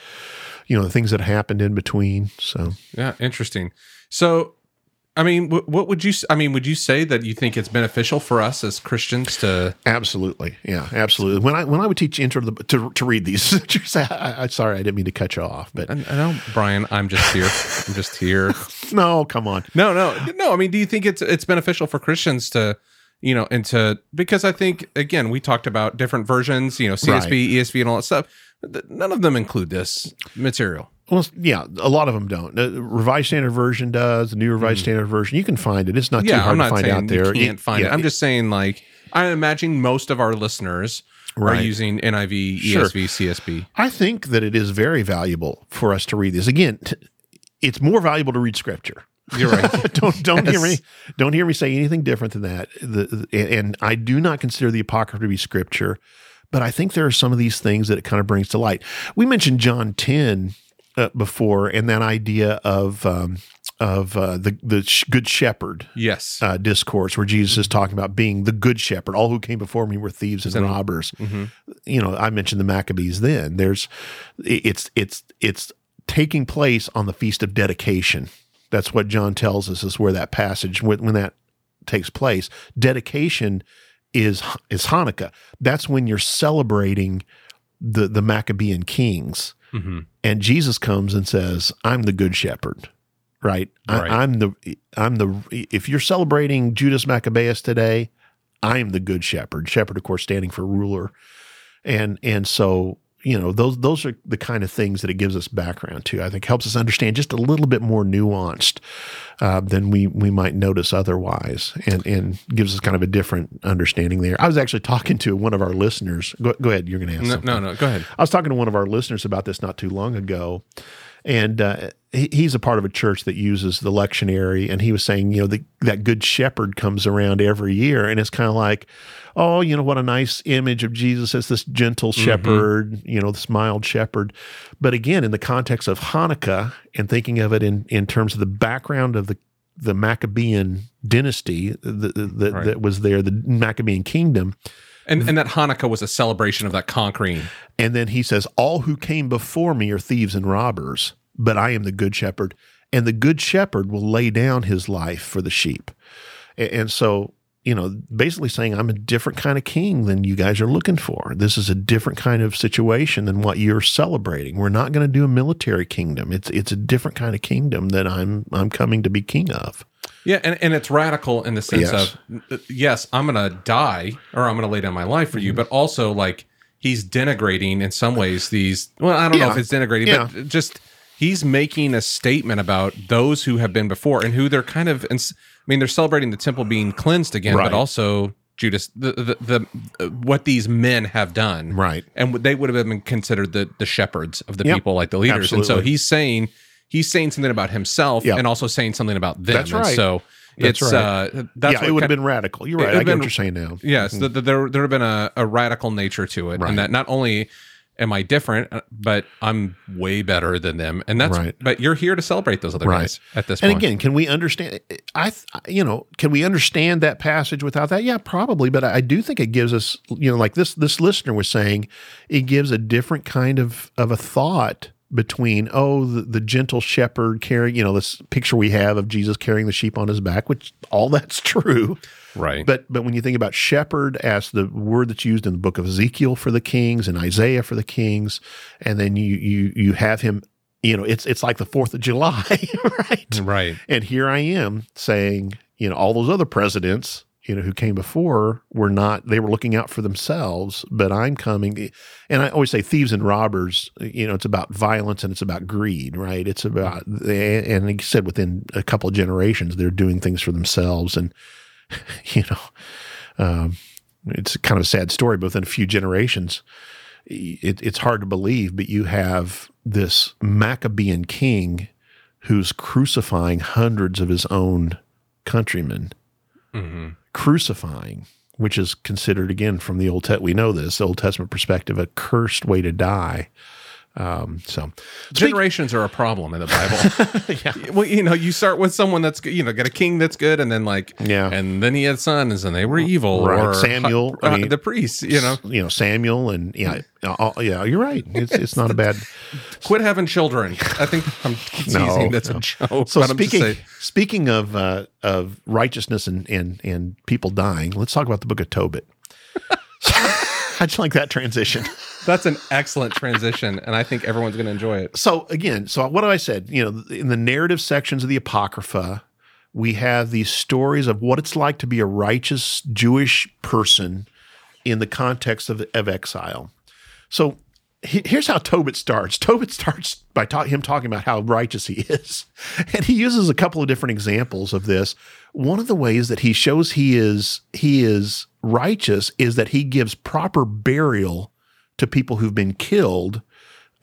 you know the things that happened in between. So Yeah, interesting. So I mean, what, what would you? I mean, would you say that you think it's beneficial for us as Christians to? Absolutely, yeah, absolutely. When I when I would teach intro to the, to, to read these, I, I, sorry, I didn't mean to cut you off, but I, I know, Brian. I'm just here. I'm just here. no, come on. No, no, no. I mean, do you think it's it's beneficial for Christians to, you know, and to because I think again we talked about different versions, you know, CSB, Right. ESV, and all that stuff. None of them include this material. Well, yeah, a lot of them don't. The Revised Standard Version does. The New Revised Standard Version, you can find it. It's not too Mm. Hard to find out there. you can't find it. yeah, I'm just saying, like, I imagine most of our listeners are using NIV, Sure. ESV, CSB. I think that it is very valuable for us to read this. Again, t- it's more valuable to read Scripture. You're right. don't don't hear me don't hear me say anything different than that. The, the- and I do not consider the apocrypha to be scripture, but I think there are some of these things that it kind of brings to light. We mentioned John ten uh, before, and that idea of um, of uh, the the sh- good shepherd yes. uh, discourse, where Jesus is talking about being the good shepherd. All who came before me were thieves and robbers. Mhm. You know, I mentioned the Maccabees. Then there's it's it's it's taking place on the feast of dedication. That's what John tells us is where that passage when, when that takes place. Dedication is is Hanukkah. That's when you're celebrating the the Maccabean kings, Mhm. and Jesus comes and says, "I'm the good shepherd." Right? Right. I, I'm the I'm the if you're celebrating Judas Maccabeus today, I am the good shepherd. Shepherd, of course, standing for ruler, and and so you know those those are the kind of things that it gives us background to. I think helps us understand just a little bit more nuanced uh, than we we might notice otherwise, and and gives us kind of a different understanding there. I was actually talking to one of our listeners. Go, go ahead, you're going to ask No, something. no, no. Go ahead. I was talking to one of our listeners about this not too long ago, and uh, he, he's a part of a church that uses the lectionary, and he was saying, you know, the, that good shepherd comes around every year, and it's kind of like, oh, you know, what a nice image of Jesus as this gentle shepherd, you know, this mild shepherd. But again, in the context of Hanukkah, and thinking of it in in terms of the background of the the Maccabean dynasty that, that, Right. that was there, the Maccabean kingdom, And and that Hanukkah was a celebration of that conquering. And then he says, All who came before me are thieves and robbers, but I am the good shepherd. And the good shepherd will lay down his life for the sheep. A- And so, you know, basically saying, I'm a different kind of king than you guys are looking for. This is a different kind of situation than what you're celebrating. We're not going to do a military kingdom. It's it's a different kind of kingdom that I'm I'm coming to be king of. Yeah, and, and it's radical in the sense Yes. of yes, I'm gonna die or I'm gonna lay down my life for Mm-hmm. you, but also like he's denigrating in some ways these well, I don't know if it's denigrating, Yeah. but just he's making a statement about those who have been before and who they're kind of I mean, they're celebrating the temple being cleansed again, Right. but also Judas the the, the uh, what these men have done. Right. And they would have been considered the the shepherds of the Yep. people like the leaders. And so he's saying he's saying something about himself Yep. and also saying something about them. That's And right. so That's it's right. uh that's yeah, it would have been radical. You're right. I get been- what you're saying now. yes th- th- there there have been a, a radical nature to it Right. and that not only am i different uh, but i'm way better than them and that's Right. but you're here to celebrate those other Right. guys at this And point again, can we understand? I, you know, can we understand that passage without that? Yeah, probably. But I do think it gives us, you know, like this this listener was saying, it gives a different kind of of a thought between oh the, the gentle shepherd carrying, you know, this picture we have of Jesus carrying the sheep on his back, which all that's true. Right But but when you think about shepherd as the word that's used in the book of Ezekiel for the kings and Isaiah for the kings, and then you you you have him, you know, it's it's like the Fourth of July, right? right And here I am saying, you know, all those other presidents, you know, who came before were not, they were looking out for themselves, but I'm coming. And I always say thieves and robbers, you know, it's about violence and it's about greed, right? It's about, and like you said, within a couple of generations, they're doing things for themselves. And, you know, um, it's kind of a sad story, but within a few generations, it, it's hard to believe, but you have this Maccabean king who's crucifying hundreds of his own countrymen, hmm crucifying, which is considered again from the Old Testament. We know this, the Old Testament perspective, a cursed way to die. Um, so generations are a problem in the Bible. yeah. Well, you know, you start with someone that's you know got a king that's good, and then like Yeah. and then he had sons, and they were evil. Right. Or Samuel, uh, I mean- the priests. You know, you know Samuel and yeah, uh, yeah, you're right. It's it's not a bad. quit having children. I think I'm No, teasing. That's no. a joke. So but I'm just speaking speaking of uh, of righteousness and, and and people dying, let's talk about the book of Tobit. I just like that transition. That's an excellent transition, and I think everyone's going to enjoy it. So again, so what I said, you know, in the narrative sections of the Apocrypha, we have these stories of what it's like to be a righteous Jewish person in the context of, of exile. So he- here's how Tobit starts. Tobit starts by ta- him talking about how righteous he is, and he uses a couple of different examples of this. One of the ways that he shows he is he is righteous is that he gives proper burial to people who've been killed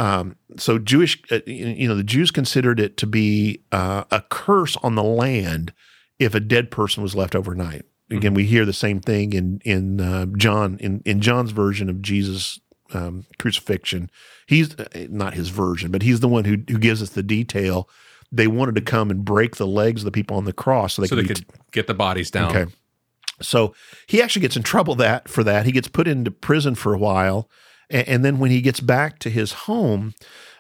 um, so Jewish, uh, you know, the Jews considered it to be uh, a curse on the land if a dead person was left overnight. Again, we hear the same thing in in uh, John in in John's version of Jesus um, crucifixion. He's uh, not his version, but he's the one who who gives us the detail. They wanted to come and break the legs of the people on the cross so they so could they could get the bodies down. Okay. So he actually gets in trouble that for that. He gets put into prison for a while, and, and then when he gets back to his home,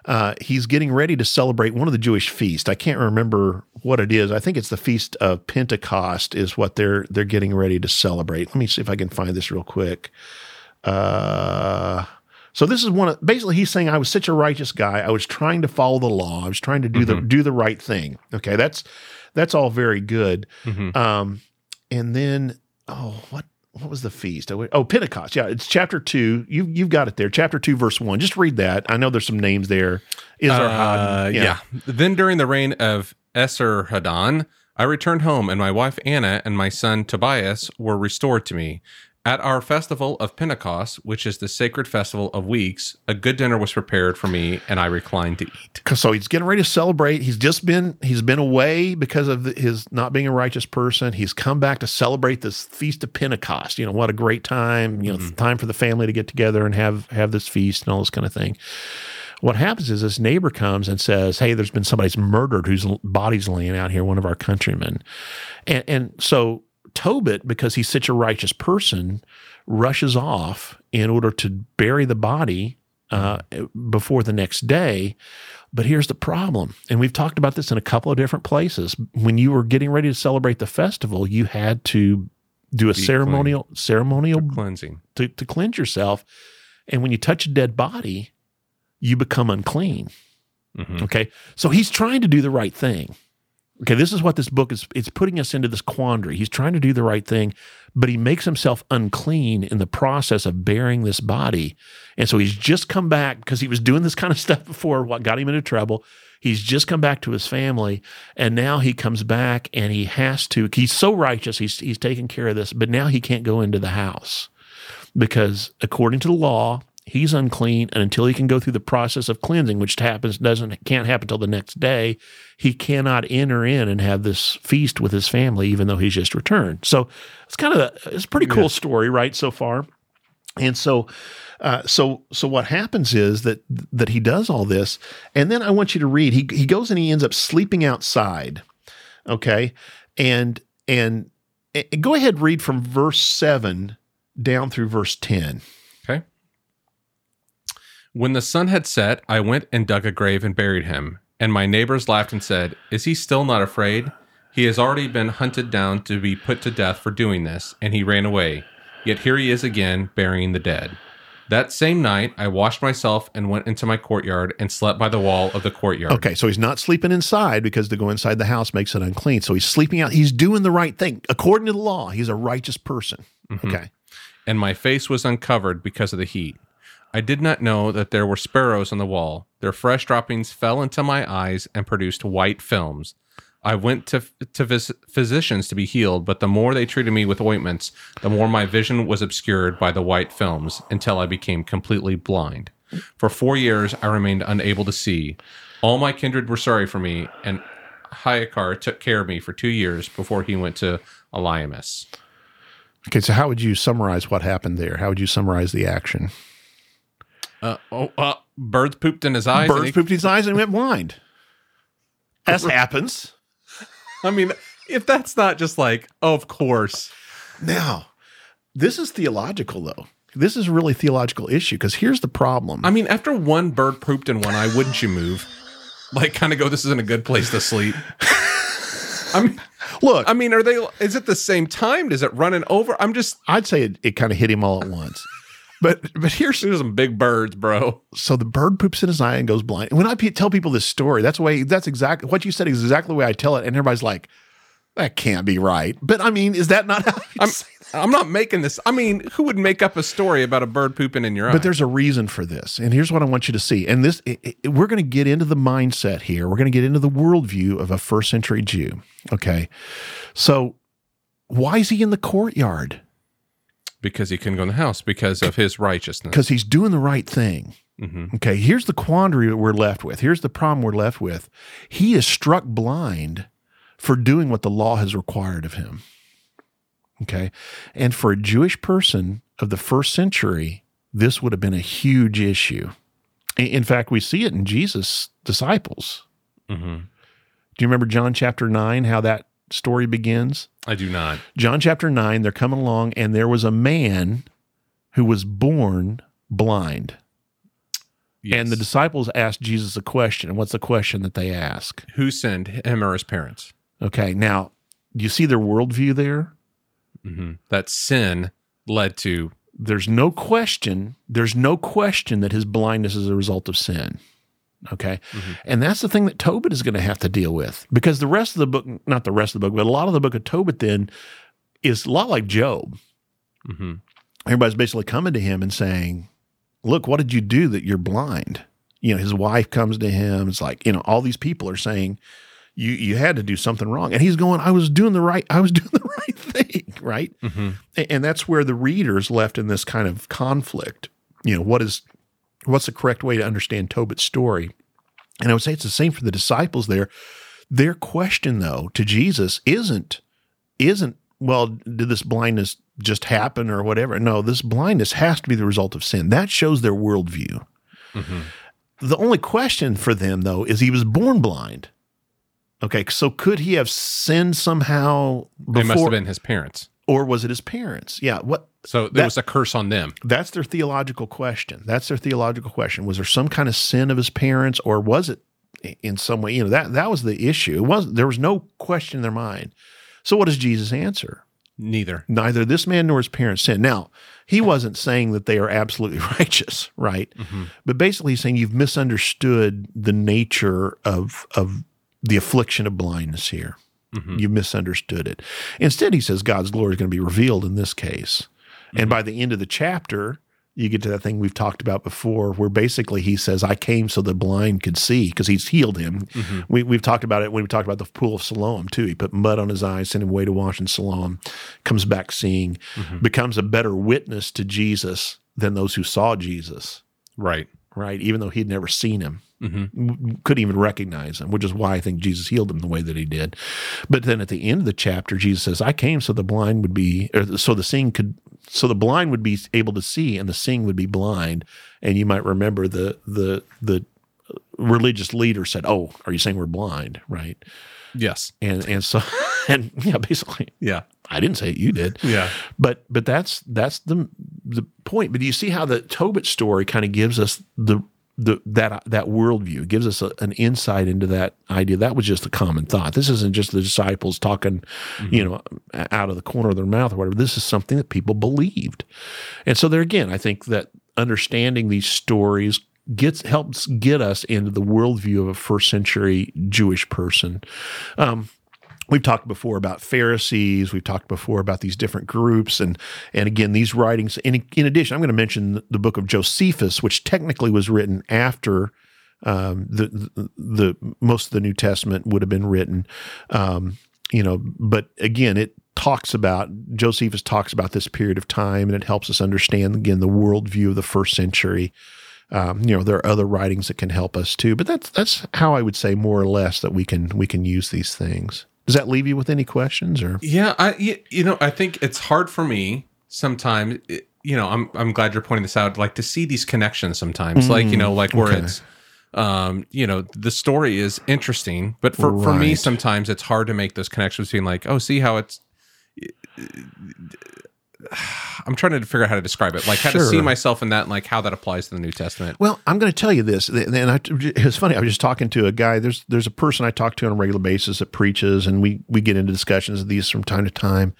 uh, he's getting ready to celebrate one of the Jewish feasts. I can't remember what it is. I think it's the feast of Pentecost is what they're they're getting ready to celebrate. Let me see if I can find this real quick. Uh, so this is one of basically he's saying I was such a righteous guy. I was trying to follow the law. I was trying to do the do the right thing. Okay, that's that's all very good. Mhm. Um, and then oh, what what was the feast? Oh, oh, Pentecost. Yeah, it's chapter two. You you've got it there. Chapter two, verse one. Just read that. I know there's some names there. Esarhaddon. Uh, yeah. Then during the reign of Esarhaddon, I returned home, and my wife Anna and my son Tobias were restored to me. At our festival of Pentecost, which is the sacred festival of weeks, a good dinner was prepared for me, and I reclined to eat. So he's getting ready to celebrate. He's just been he's been away because of his not being a righteous person. He's come back to celebrate this feast of Pentecost. You know what a great time. You know, it's time for the family to get together and have have this feast and all this kind of thing. What happens is this neighbor comes and says, "Hey, there's been somebody's murdered whose body's laying out here. One of our countrymen," and and so Tobit, because he's such a righteous person, rushes off in order to bury the body uh, before the next day. But here's the problem, and we've talked about this in a couple of different places. When you were getting ready to celebrate the festival, you had to do a Be ceremonial ceremonial Cleansing. to, to cleanse yourself. And when you touch a dead body, you become unclean. Mhm. Okay. So he's trying to do the right thing. Okay. This is what this book is. It's putting us into this quandary. He's trying to do the right thing, but he makes himself unclean in the process of bearing this body. And so he's just come back because he was doing this kind of stuff before, what got him into trouble. He's just come back to his family, and now he comes back and he has to. He's so righteous. He's he's taking care of this, but now he can't go into the house because according to the law, he's unclean and until he can go through the process of cleansing which happens doesn't can't happen till the next day he cannot enter in and have this feast with his family even though he's just returned. So it's kind of a, it's a pretty cool yeah. story right so far. And so uh, so so what happens is that that he does all this and then i want you to read. He, he goes and he ends up sleeping outside okay? And and, and go ahead read from verse 7 down through verse 10 when the sun had set, I went and dug a grave and buried him. And my neighbors laughed and said, Is he still not afraid? He has already been hunted down to be put to death for doing this, and he ran away. Yet here he is again, burying the dead. That same night, I washed myself and went into my courtyard and slept by the wall of the courtyard. Okay, so he's not sleeping inside because to go inside the house makes it unclean. So he's sleeping out. He's doing the right thing according to the law. He's a righteous person. Mm-hmm. Okay. and my face was uncovered because of the heat. I did not know that there were sparrows on the wall. Their fresh droppings fell into my eyes and produced white films. I went to to phys- physicians to be healed, but the more they treated me with ointments, the more my vision was obscured by the white films until I became completely blind. For 4 years I remained unable to see. All my kindred were sorry for me, and Ahikar took care of me for 2 years before he went to Elymais. Okay, so how would you summarize what happened there? How would you summarize the action? Uh, oh, uh, birds pooped in his eyes. Birds he- pooped in his eyes and went blind. As happens. I mean, if that's not just like, of course. Now, this is theological, though. This is a really theological issue because here's the problem. I mean, after one bird pooped in one eye, wouldn't you move? Like, kind of go. This isn't a good place to sleep. I mean, Look, I mean, are they? Is it the same time? Does it running over? I'm just. I'd say it, it kind of hit him all at once. But but here's There's some big birds, bro. so the bird poops in his eye and goes blind. When I pe- tell people this story, that's the way that's exactly what you said is exactly the way I tell it, and everybody's like, "That can't be right." But I mean, is that not how you I'm. say I'm not making this. I mean, who would make up a story about a bird pooping in your eye? But there's a reason for this. And here's what I want you to see. And this, we're going to get into the mindset here. We're going to get into the worldview of a first century Jew. Okay. So why is he in the courtyard? Because he couldn't go in the house because of his righteousness. Because he's doing the right thing. hmm Okay. Here's the quandary that we're left with. Here's the problem we're left with. He is struck blind for doing what the law has required of him. Okay. And for a Jewish person of the first century, this would have been a huge issue. In fact, we see it in Jesus' disciples. hmm Do you remember John chapter 9, how that story begins? I do not. John chapter 9, they're coming along, and there was a man who was born blind. And the disciples asked Jesus a question. And what's the question that they ask? who sinned him or his parents? Okay, now, do you see their worldview there? hmm That sin led to. There's no question, there's no question that his blindness is a result of sin. Okay. Mhm. And that's the thing that Tobit is going to have to deal with because the rest of the book, not the rest of the book, but a lot of the book of Tobit then is a lot like Job. hmm Everybody's basically coming to him and saying, Look, what did you do that you're blind? You know, his wife comes to him. It's like, you know, all these people are saying, you you had to do something wrong. And he's going, I was doing the right, I was doing the right thing, right? hmm A- And that's where the reader's left in this kind of conflict. You know, what is what's the correct way to understand Tobit's story? And I would say it's the same for the disciples there. Their question though to Jesus isn't isn't well, did this blindness just happen or whatever? No, this blindness has to be the result of sin. That shows their worldview. hmm The only question for them though is he was born blind. Okay, so could he have sinned somehow They must have before, been his parents. Or was it his parents? Yeah, what So there That- was a curse on them. that's their theological question. That's their theological question. Was there some kind of sin of his parents, or was it in some way? You know that that was the issue. It was there was no question in their mind. So what does Jesus answer? Neither. Neither this man nor his parents sinned. Now he wasn't saying that they are absolutely righteous, right? hmm But basically, he's saying you've misunderstood the nature of of the affliction of blindness here. Hmm You misunderstood it. Instead, he says God's glory is going to be revealed in this case. And by the end of the chapter, you get to that thing we've talked about before, where basically he says, I came so the blind could see because he's healed him. hmm We, we've talked about it when we talked about the pool of Siloam, too. He put mud on his eyes, sent him away to wash in Siloam, comes back seeing, Mhm. becomes a better witness to Jesus than those who saw Jesus, Right. right? Even though he'd never seen him hmm couldn't even recognize him, which is why I think Jesus healed him the way that he did. But then at the end of the chapter, Jesus says, "I came so the blind would be, or so the seeing could, so the blind would be able to see, and the seeing would be blind." And you might remember the the the religious leader said, "Oh, are you saying we're blind?" Right? Yes. And and so and yeah, basically, Yeah. I didn't say it, you did. Yeah. But but that's that's the the point. But do you see how the Tobit story kind of gives us the the that that worldview gives us a, an insight into that idea. That was just a common thought. This isn't just the disciples talking, you know, out of the corner of their mouth or whatever. This is something that people believed, and so there again, I think that understanding these stories gets helps get us into the worldview of a first century Jewish person. Um, We've talked before about Pharisees. We've talked before about these different groups, and and again, these writings. In, in addition, I'm going to mention the book of Josephus, which technically was written after um, the, the the most of the New Testament would have been written. Um, you know, but again, it talks about Josephus talks about this period of time, and it helps us understand again the worldview of the first century. Um, you know, there are other writings that can help us too, but that's that's how I would say more or less that we can we can use these things. Does that leave you with any questions or? Yeah, I you know I think it's hard for me sometimes. You know, I'm I'm glad you're pointing this out. Like to see these connections sometimes, like you know, like where okay. it's, um, you know, the story is interesting, but for for me, sometimes it's hard to make those connections between like, oh, see how it's. I'm trying to figure out how to describe it, like how to see myself in that, and like how that applies to the New Testament. Well, I'm going to tell you this, and I, it's funny. I was just talking to a guy. There's there's a person I talk to on a regular basis that preaches, and we we get into discussions of these from time to time.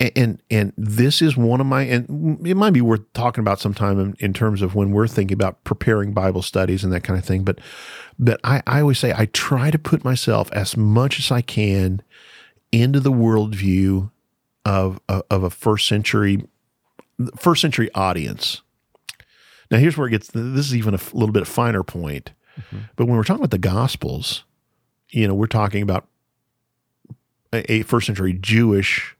And and, and this is one of my, and it might be worth talking about sometime in, in terms of when we're thinking about preparing Bible studies and that kind of thing. But but I, I always say I try to put myself as much as I can into the worldview of of, of a first century first century audience. Now, here's where it gets. This is even a little bit finer point. But when we're talking about the Gospels, you know, we're talking about a, first century Jewish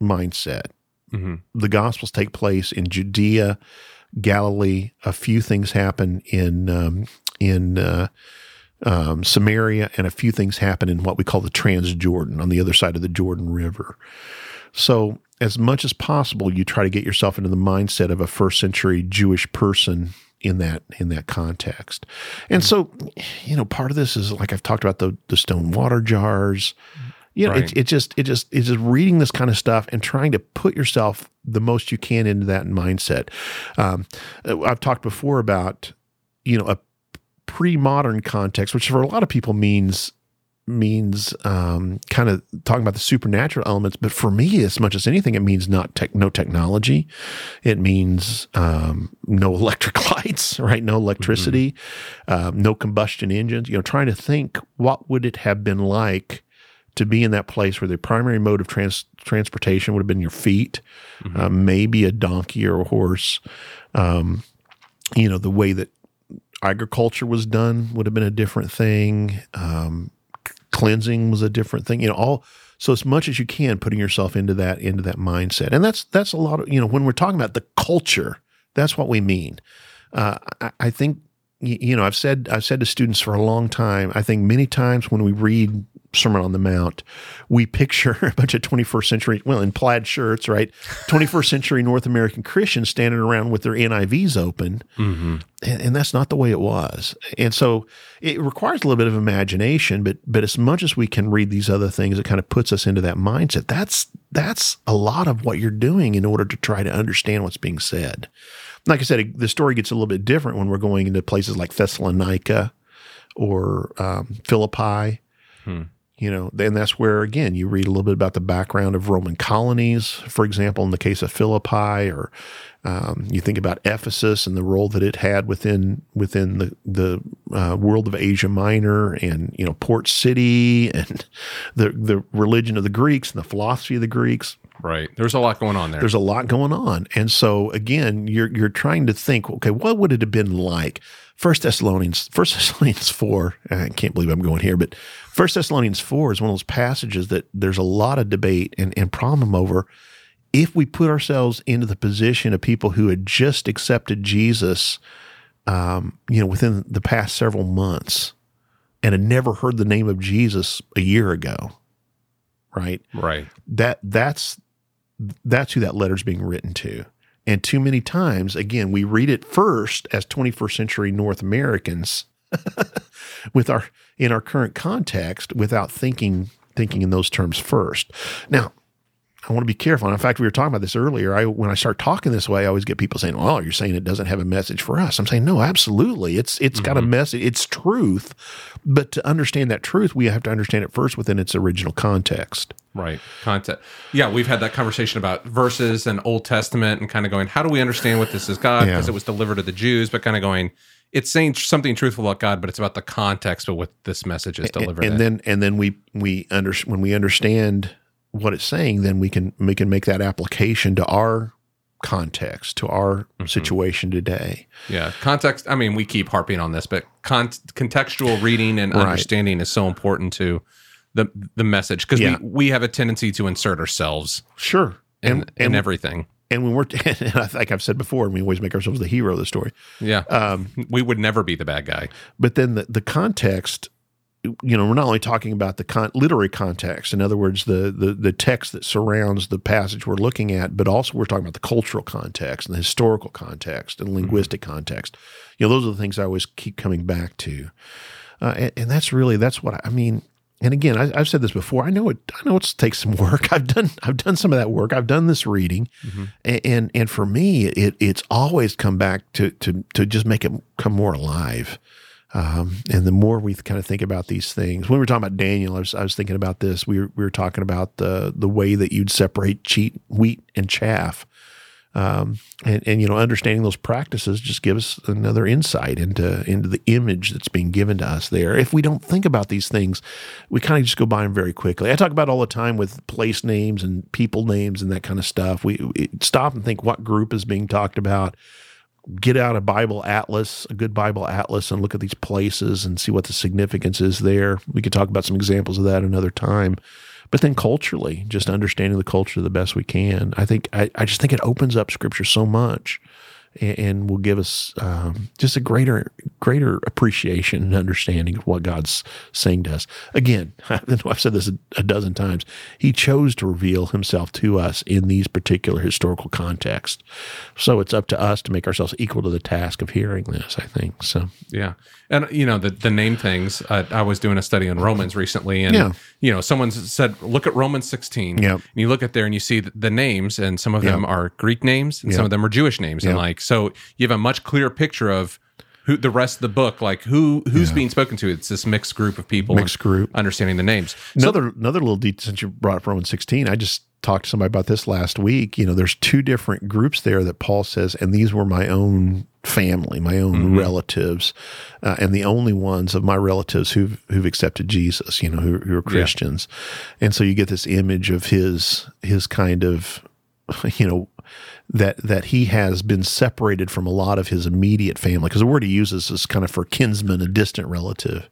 mindset. hmm The Gospels take place in Judea, Galilee. A few things happen in um, in uh, um, Samaria, and a few things happen in what we call the Transjordan on the other side of the Jordan River. So, as much as possible, you try to get yourself into the mindset of a first century Jewish person in that in that context. And so, you know, part of this is like I've talked about the the stone water jars. You know, Right. it, it just it just it's just reading this kind of stuff and trying to put yourself the most you can into that mindset. Um, I've talked before about you know a pre-modern context, which for a lot of people means means um, kind of talking about the supernatural elements. But for me, as much as anything, it means not tech, no technology. It means um, no electric lights, right? No electricity, um, no combustion engines. You know, trying to think what would it have been like to be in that place where the primary mode of trans- transportation would have been your feet, uh, maybe a donkey or a horse. Um, you know, the way that agriculture was done would have been a different thing. Um, cleansing was a different thing. You know, all so as much as you can, putting yourself into that into that mindset, and that's that's a lot of you know when we're talking about the culture, that's what we mean. Uh, I, I think you know I've said I've said to students for a long time. I think many times when we read Sermon on the Mount, we picture a bunch of 21st century, well, in plaid shirts, right? 21st century North American Christians standing around with their NIVs open. hmm And, and that's not the way it was. And so it requires a little bit of imagination, but but as much as we can read these other things, it kind of puts us into that mindset. That's that's a lot of what you're doing in order to try to understand what's being said. Like I said, the story gets a little bit different when we're going into places like Thessalonica or um, Philippi. Hmm. You know, and that's where again you read a little bit about the background of Roman colonies, for example, in the case of Philippi, or um, you think about Ephesus and the role that it had within within the the uh, world of Asia Minor, and you know Port City, and the the religion of the Greeks and the philosophy of the Greeks Right. There's a lot going on there. there's a lot going on and so again you're you're trying to think okay what would it have been like first thessalonians first thessalonians 4 i can't believe i'm going here but first thessalonians 4 is one of those passages that there's a lot of debate and, and problem over if we put ourselves into the position of people who had just accepted jesus um, you know within the past several months and had never heard the name of jesus a year ago right right. that that's that's who that letter's being written to. And too many times, again, we read it first as 21st century North Americans with our in our current context without thinking thinking in those terms first. Now, I want to be careful. And in fact, we were talking about this earlier. I when I start talking this way, I always get people saying, "Well, you're saying it doesn't have a message for us." I'm saying, "No, absolutely. It's it's got a mm-hmm. message. It's truth." But to understand that truth, we have to understand it first within its original context. Right. Content. Yeah, we've had that conversation about verses and Old Testament and kind of going, how do we understand what this is God? Yeah. Because it was delivered to the Jews, but kind of going, it's saying something truthful about God, but it's about the context of what this message is delivered. and in. then and then we we under when we understand what it's saying then we can we can make that application to our context to our Mm-hmm. situation today yeah, context. I mean, we keep harping on this, but con- contextual reading and Right. understanding is so important to the the message because Yeah. we we have a tendency to insert ourselves sure in, and in and, everything. and when we're and I like I've said before we always make ourselves the hero of the story Yeah, um we would never be the bad guy. but then the, the context you know, we're not only talking about the con- literary context, in other words, the, the the text that surrounds the passage we're looking at, but also we're talking about the cultural context and the historical context and linguistic mm-hmm. context. You know, those are the things I always keep coming back to, uh, and, and, that's really that's what I, I mean. And again, I, have said this before. I know it. I know it takes some work. I've done. I've done some of that work. I've done this reading, mm-hmm. and, and, and for me, it it's always come back to to to just make it come more alive. Um, and the more we kind of think about these things, when we were talking about Daniel, I was, I was thinking about this. We were, we were talking about the the way that you'd separate cheat, wheat and chaff, um, and and you know understanding those practices just gives us another insight into into the image that's being given to us there. If we don't think about these things, we kind of just go by them very quickly. I talk about all the time with place names and people names and that kind of stuff. We, we stop and think what group is being talked about get out a Bible atlas, a good Bible atlas, and look at these places and see what the significance is there. We could talk about some examples of that another time. But then culturally, just understanding the culture the best we can. I think I, I just think it opens up scripture so much and, will give us um, just a greater greater appreciation and understanding of what God's saying to us. Again, I've said this a, a dozen times. He chose to reveal Himself to us in these particular historical contexts. So it's up to us to make ourselves equal to the task of hearing this. I think so. Yeah, and you know the the name things. Uh, I was doing a study on Romans recently, and yeah. you know someone said, "Look at Romans 16." Yeah, and you look at there and you see the names, and some of them are Greek names, and some of them are Jewish names, and like so you have a much clearer picture of who the rest of the book, like who who's yeah. being spoken to. It's this mixed group of people, mixed group, understanding the names. Another so, another little detail since you brought up Romans sixteen, I just talked to somebody about this last week. You know, there's two different groups there that Paul says, and these were my own family, my own mm-hmm. relatives, uh, and the only ones of my relatives who've who've accepted Jesus. You know, who, who are Christians, yeah. and so you get this image of his his kind of you know that that he has been separated from a lot of his immediate family because the word he uses is kind of for kinsman, a distant relative,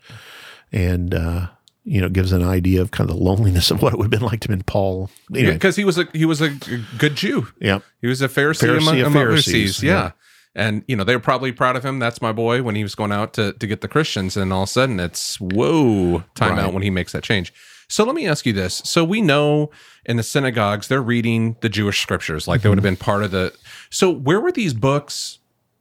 and uh, you know gives an idea of kind of the loneliness of what it would have been like to have been Paul. Anyway. Yeah, because he was a he was a good Jew. Yeah, he was a Pharisee, Pharisee among, among Pharisees. Pharisees. Yeah. yeah. And you know they were probably proud of him. That's my boy when he was going out to, to get the Christians, and all of a sudden it's whoa time right. out when he makes that change. So let me ask you this. So we know in the synagogues, they're reading the Jewish scriptures, like mm-hmm. they would have been part of the. So where were these books?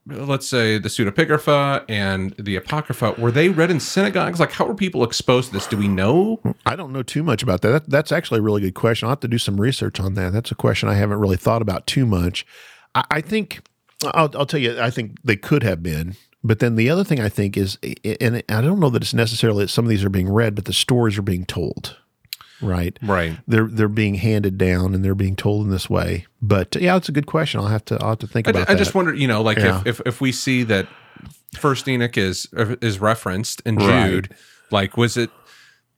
Let's say the pseudepigrapha and the apocrypha were they read in synagogues? Like, how were people exposed to this? Do we know? I don't know too much about that. that that's actually a really good question. I'll have to do some research on that. That's a question I haven't really thought about too much. I, I think I'll, I'll tell you. I think they could have been. But then the other thing I think is, and I don't know that it's necessarily that some of these are being read, but the stories are being told. Right, right. They're they're being handed down and they're being told in this way. But yeah, it's a good question. I'll have to I'll have to think about. I, I just wonder, you know, like yeah. if, if if we see that First Enoch is is referenced in Jude, right. like was it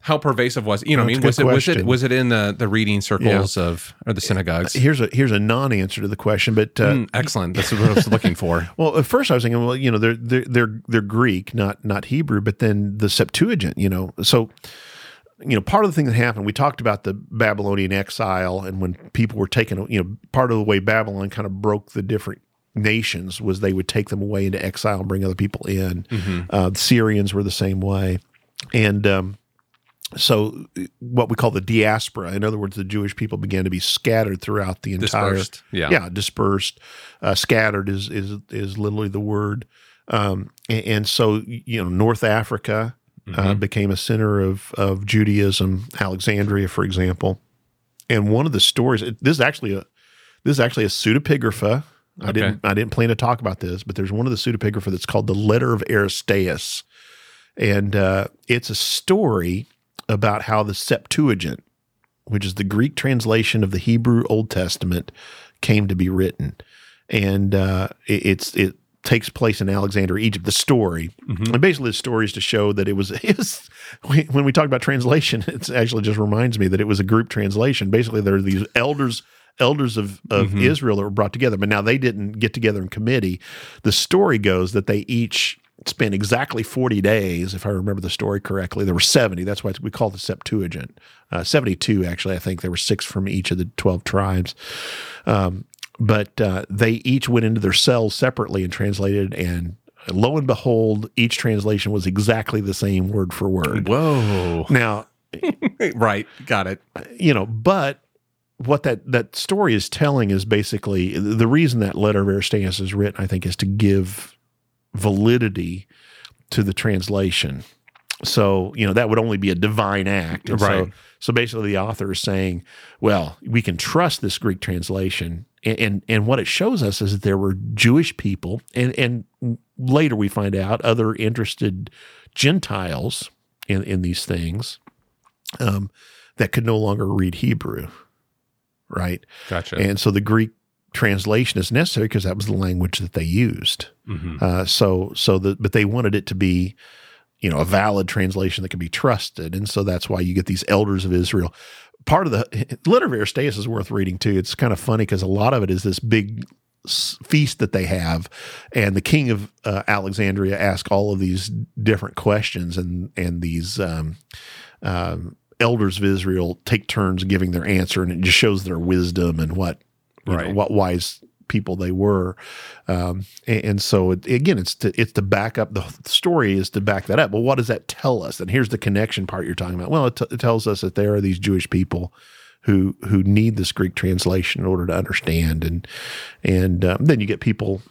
how pervasive was? You know, what I mean, was it was it was it in the the reading circles yeah. of or the synagogues? Here's a here's a non-answer to the question, but uh, mm, excellent. That's what I was looking for. well, at first I was thinking, well, you know, they're they're they're they're Greek, not not Hebrew, but then the Septuagint, you know, so you know, part of the thing that happened, we talked about the Babylonian exile, and when people were taken, you know, part of the way Babylon kind of broke the different nations was they would take them away into exile and bring other people in. Mm-hmm. Uh, the Syrians were the same way, and um, so what we call the diaspora in other words the jewish people began to be scattered throughout the entire dispersed. yeah yeah dispersed uh, scattered is is is literally the word um, and, and, so you know north africa mm-hmm. uh, became a center of of judaism alexandria for example and one of the stories this is actually a this is actually a pseudepigrapha I okay. didn't I didn't plan to talk about this, but there's one of the pseudepigrapha that's called the Letter of Aristeas, and uh, it's a story about how the Septuagint, which is the Greek translation of the Hebrew Old Testament, came to be written, and uh, it, it's it takes place in Alexandria, Egypt. The story, mm-hmm. and basically the story is to show that it was, it was when we talk about translation, it actually just reminds me that it was a group translation. Basically, there are these elders elders of, of mm-hmm. Israel that were brought together, but now they didn't get together in committee. The story goes that they each spent exactly 40 days, if I remember the story correctly. There were 70. That's why we call the Septuagint. Uh, 72, actually. I think there were six from each of the 12 tribes. Um, but uh, they each went into their cells separately and translated and lo and behold, each translation was exactly the same word for word. Whoa. Now, right. Got it. you know, but what that that story is telling is basically the reason that letter of Aristeas is written, I think, is to give validity to the translation. So, you know, that would only be a divine act. And Right. So, so basically the author is saying, well, we can trust this Greek translation. And, and what it shows us is that there were Jewish people and and later we find out other interested Gentiles in, in these things um, that could no longer read Hebrew. Right. Gotcha. And so the Greek translation is necessary because that was the language that they used. hmm Uh, so so the but they wanted it to be, you know, a valid translation that could be trusted, and so that's why you get these elders of Israel. Part of the letter of Aristeas is worth reading too. It's kind of funny because a lot of it is this big feast that they have, and the king of uh, Alexandria asks all of these different questions, and and these. Um, um, elders of Israel take turns giving their answer, and it just shows their wisdom and what you know, what wise people they were. Um, and, and so it, again, it's to it's to back up the story is to back that up. But what does that tell us? And here's the connection part you're talking about. Well, it, t- it tells us that there are these Jewish people who who need this Greek translation in order to understand, and and um, then you get people.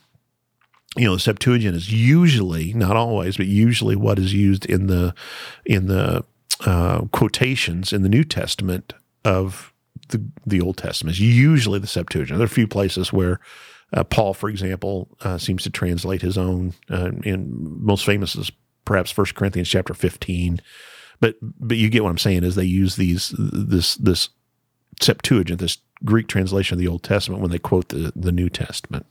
You know, the Septuagint is usually not always, but usually what is used in the in the uh, quotations in the New Testament of the the Old Testament is usually the Septuagint. There are a few places where uh, Paul, for example, uh, seems to translate his own. Uh, and most famous is perhaps First Corinthians chapter fifteen. But but you get what I'm saying is they use these this this Septuagint, this Greek translation of the Old Testament when they quote the the New Testament.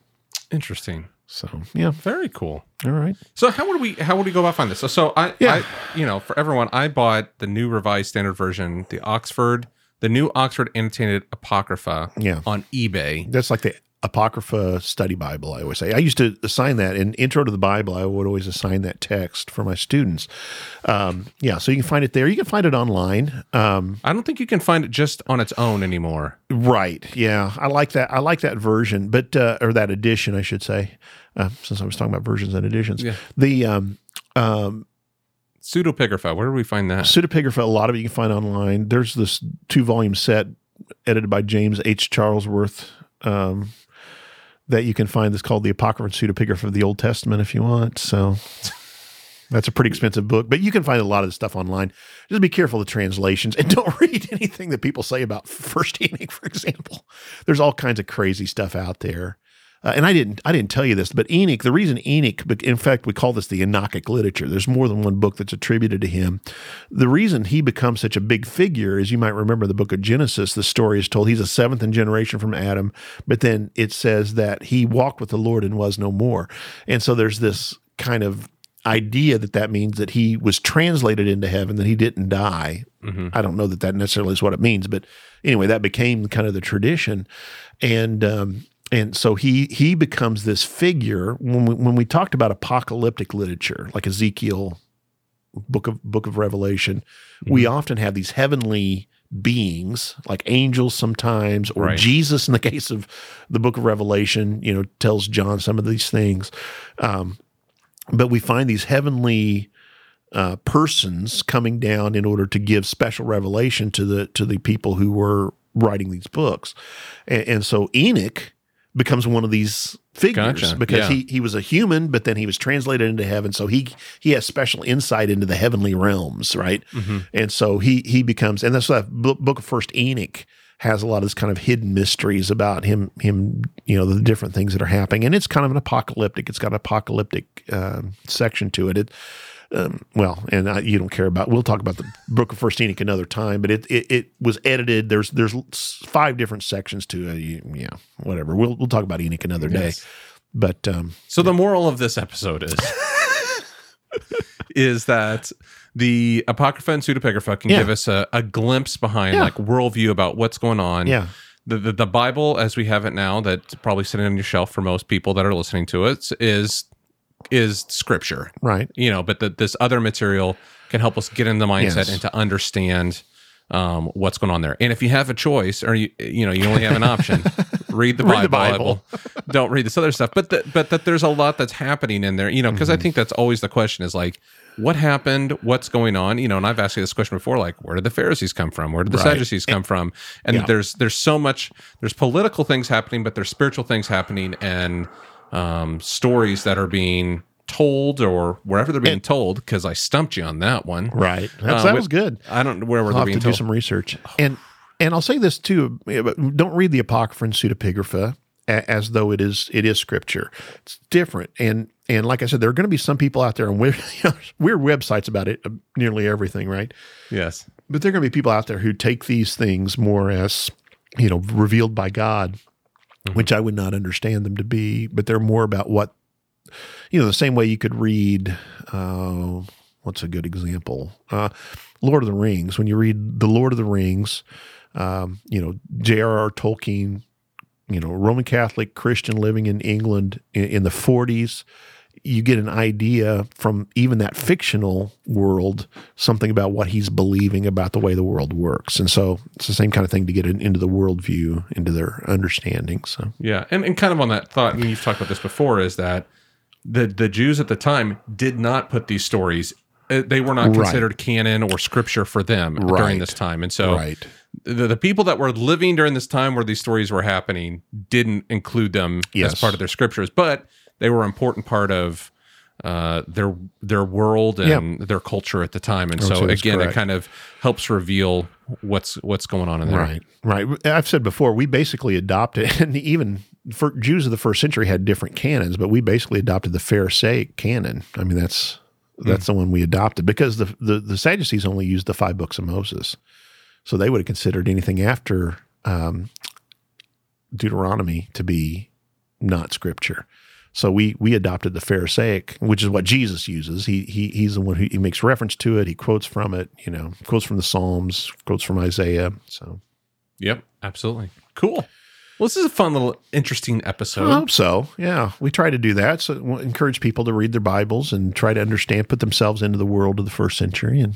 Interesting. So yeah, Very cool. all right. So how would we how would we go about finding this? So so I, Yeah. I you know for everyone I bought the new revised standard version, the Oxford, the new Oxford annotated apocrypha Yeah. on eBay. That's like the Apocrypha Study Bible, I always say. I used to assign that in Intro to the Bible. I would always assign that text for my students. Um, yeah, so you can find it there. You can find it online. Um, I don't think you can find it just on its own anymore. right. Yeah, I like that. I like that version, but uh, or that edition, I should say, uh, since I was talking about versions and editions. Yeah. The um, Pseudepigrapha, where do we find that? Pseudepigrapha, a lot of it you can find online. There's this two volume set edited by James H. Charlesworth um, that you can find. That's called the Apocrypha and Pseudepigrapha of the Old Testament if you want. So that's a pretty expensive book, but you can find a lot of the stuff online. Just be careful of the translations and don't read anything that people say about First Enoch, for example. There's all kinds of crazy stuff out there. Uh, and I didn't I didn't tell you this, but Enoch, the reason Enoch, in fact, we call this the Enochic literature. There's more than one book that's attributed to him. The reason he becomes such a big figure is you might remember the book of Genesis. The story is told he's a seventh in generation from Adam, but then it says that he walked with the Lord and was no more. And so there's this kind of idea that that means that he was translated into heaven, that he didn't die. Mhm. I don't know that that necessarily is what it means, but anyway, that became kind of the tradition, and um, and so he he becomes this figure when we, when we talked about apocalyptic literature, like Ezekiel, book of book of Revelation, we often have these heavenly beings like angels sometimes or Right. jesus in the case of the book of revelation you know tells john some of these things. Um, but we find these heavenly uh, persons coming down in order to give special revelation to the to the people who were writing these books, and, and so Enoch becomes one of these figures Gotcha. because Yeah. he he was a human, but then he was translated into heaven, so he he has special insight into the heavenly realms, right? Mhm. And so he he becomes, and that's why that book, book of First Enoch has a lot of this kind of hidden mysteries about him him you know the different things that are happening, and it's kind of an apocalyptic. It's got an apocalyptic um, section to it. It um, well, and I, you don't care about. We'll talk about the Book of First Enoch another time. But it it, it was edited. There's there's five different sections to it. You- Yeah, whatever. We'll we'll talk about Enoch another day. Yes. But um, So the moral of this episode is is that the apocrypha and pseudepigrapha can Yeah. give us a, a glimpse behind Yeah. like worldview about what's going on. yeah, The, the the Bible as we have it now, that's probably sitting on your shelf for most people that are listening to it, is is scripture. right. You know, but the, this other material can help us get in the mindset Yes. and to understand um, what's going on there. And if you have a choice, or you you know you only have an option, read the Read the Bible. Bible. don't read this other stuff. But that but that there's a lot that's happening in there, you know, because Mm-hmm. I think that's always the question is like, what happened? What's going on? You know, and I've asked you this question before, like, where did the Pharisees come from? Where did the Right. Sadducees come from? And Yeah. there's there's so much there's political things happening, but there's spiritual things happening and um, stories that are being told or wherever they're being told. Because I stumped you on that one. Right. That's, Uh, that wi- was good. I don't know where were they have being to do some research. And and I'll say this too: don't read the Apocrypha and Pseudepigrapha as though it is it is scripture. It's different. And and like I said, there are going to be some people out there on weird, weird websites about it, uh, nearly everything, right? yes. But there are going to be people out there who take these things more as you know revealed by God, which I would not understand them to be. But they're more about what you know, the same way you could read. Uh, what's a good example? Uh, Lord of the Rings. When you read the Lord of the Rings, um, you know, J.R.R. Tolkien, you know, Roman Catholic Christian living in England in, in the 40s, you get an idea from even that fictional world, something about what he's believing about the way the world works. And so it's the same kind of thing to get in, into the worldview, into their understanding. So, Yeah, and, and kind of on that thought, and you've talked about this before, is that the the Jews at the time did not put these stories. uh, They were not Right. considered canon or scripture for them during this time, and so right. the, the people that were living during this time where these stories were happening didn't include them Yes. as part of their scriptures, but they were an important part of uh, their their world and their culture at the time. And so so again, it kind of helps reveal what's what's going on in there. Right, right. I've said before, we basically adopted, and even for Jews of the first century had different canons, but we basically adopted the Pharisaic canon. I mean, that's that's the one we adopted because the, the the Sadducees only used the five books of Moses, so they would have considered anything after um, Deuteronomy to be not scripture. So we we adopted the Pharisaic, which is what Jesus uses. He he he's the one who he makes reference to it. He quotes from it. You know, quotes from the Psalms, quotes from Isaiah. So Yep, absolutely. Cool. Well, this is a fun little interesting episode. I hope so. Yeah, we try to do that. So we encourage people to read their Bibles and try to understand, put themselves into the world of the first century. And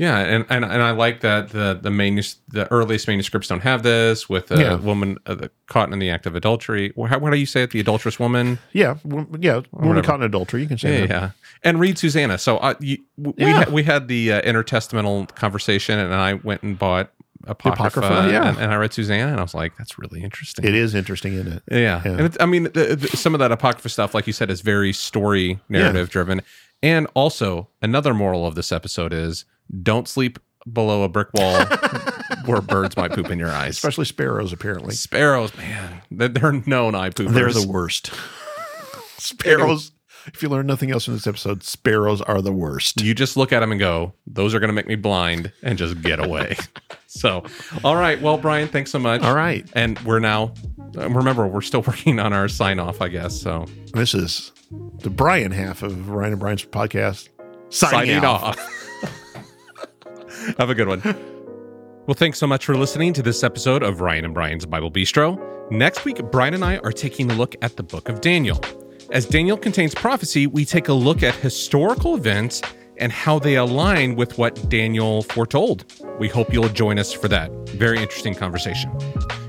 Yeah, and, and and I like that the the manus, the earliest manuscripts don't have this with a Yeah. woman uh, the- caught in the act of adultery. How, how do you say it? The adulterous woman. yeah, w- yeah, woman caught in adultery. You can say Yeah, that. yeah. And read Susanna. So uh, you, w- we Yeah. had, we had the uh, intertestamental conversation, and I went and bought apocrypha, Apocrypha, yeah. and, and I read Susanna, and I was like, that's really interesting. It is interesting, isn't it? Yeah, Yeah. and it, I mean, the, the, some of that apocrypha stuff, like you said, is very story narrative driven. And also, another moral of this episode is don't sleep below a brick wall where birds might poop in your eyes. Especially sparrows, apparently. Sparrows, man, they're, they're known eye poopers. They're the worst. sparrows. If you learn nothing else from this episode, sparrows are the worst. you just look at them and go, "Those are going to make me blind," and just get away. so, all right. Well, Brian, thanks so much. All right. and we're now. uh, Remember, we're still working on our sign off, I guess. So, This is the Brian half of Ryan and Brian's podcast. Signing, signing off. off. Have a good one. Well, thanks so much for listening to this episode of Ryan and Brian's Bible Bistro. Next week, Brian and I are taking a look at the book of Daniel. As Daniel contains prophecy, we take a look at historical events and how they align with what Daniel foretold. We hope you'll join us for that. Very interesting conversation.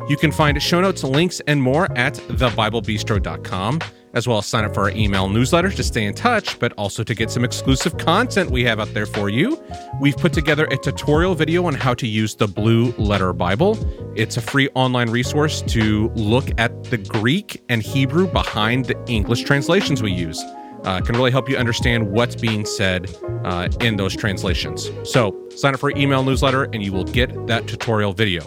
You can find show notes, links, and more at thebiblebistro.com, as well as sign up for our email newsletter to stay in touch, but also to get some exclusive content we have out there for you. We've put together a tutorial video on how to use the Blue Letter Bible. It's a free online resource to look at the Greek and Hebrew behind the English translations we use uh, can really help you understand what's being said uh, in those translations. So, sign up for email newsletter and you will get that tutorial video.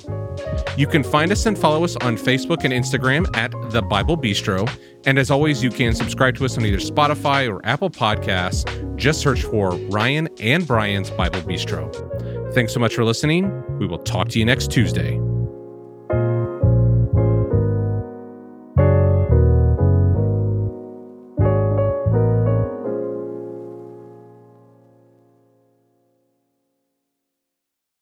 You can find us and follow us on Facebook and Instagram at The Bible Bistro. And as always, you can subscribe to us on either Spotify or Apple Podcasts. Just search for Ryan and Brian's Bible Bistro. Thanks so much for listening. We will talk to you next Tuesday.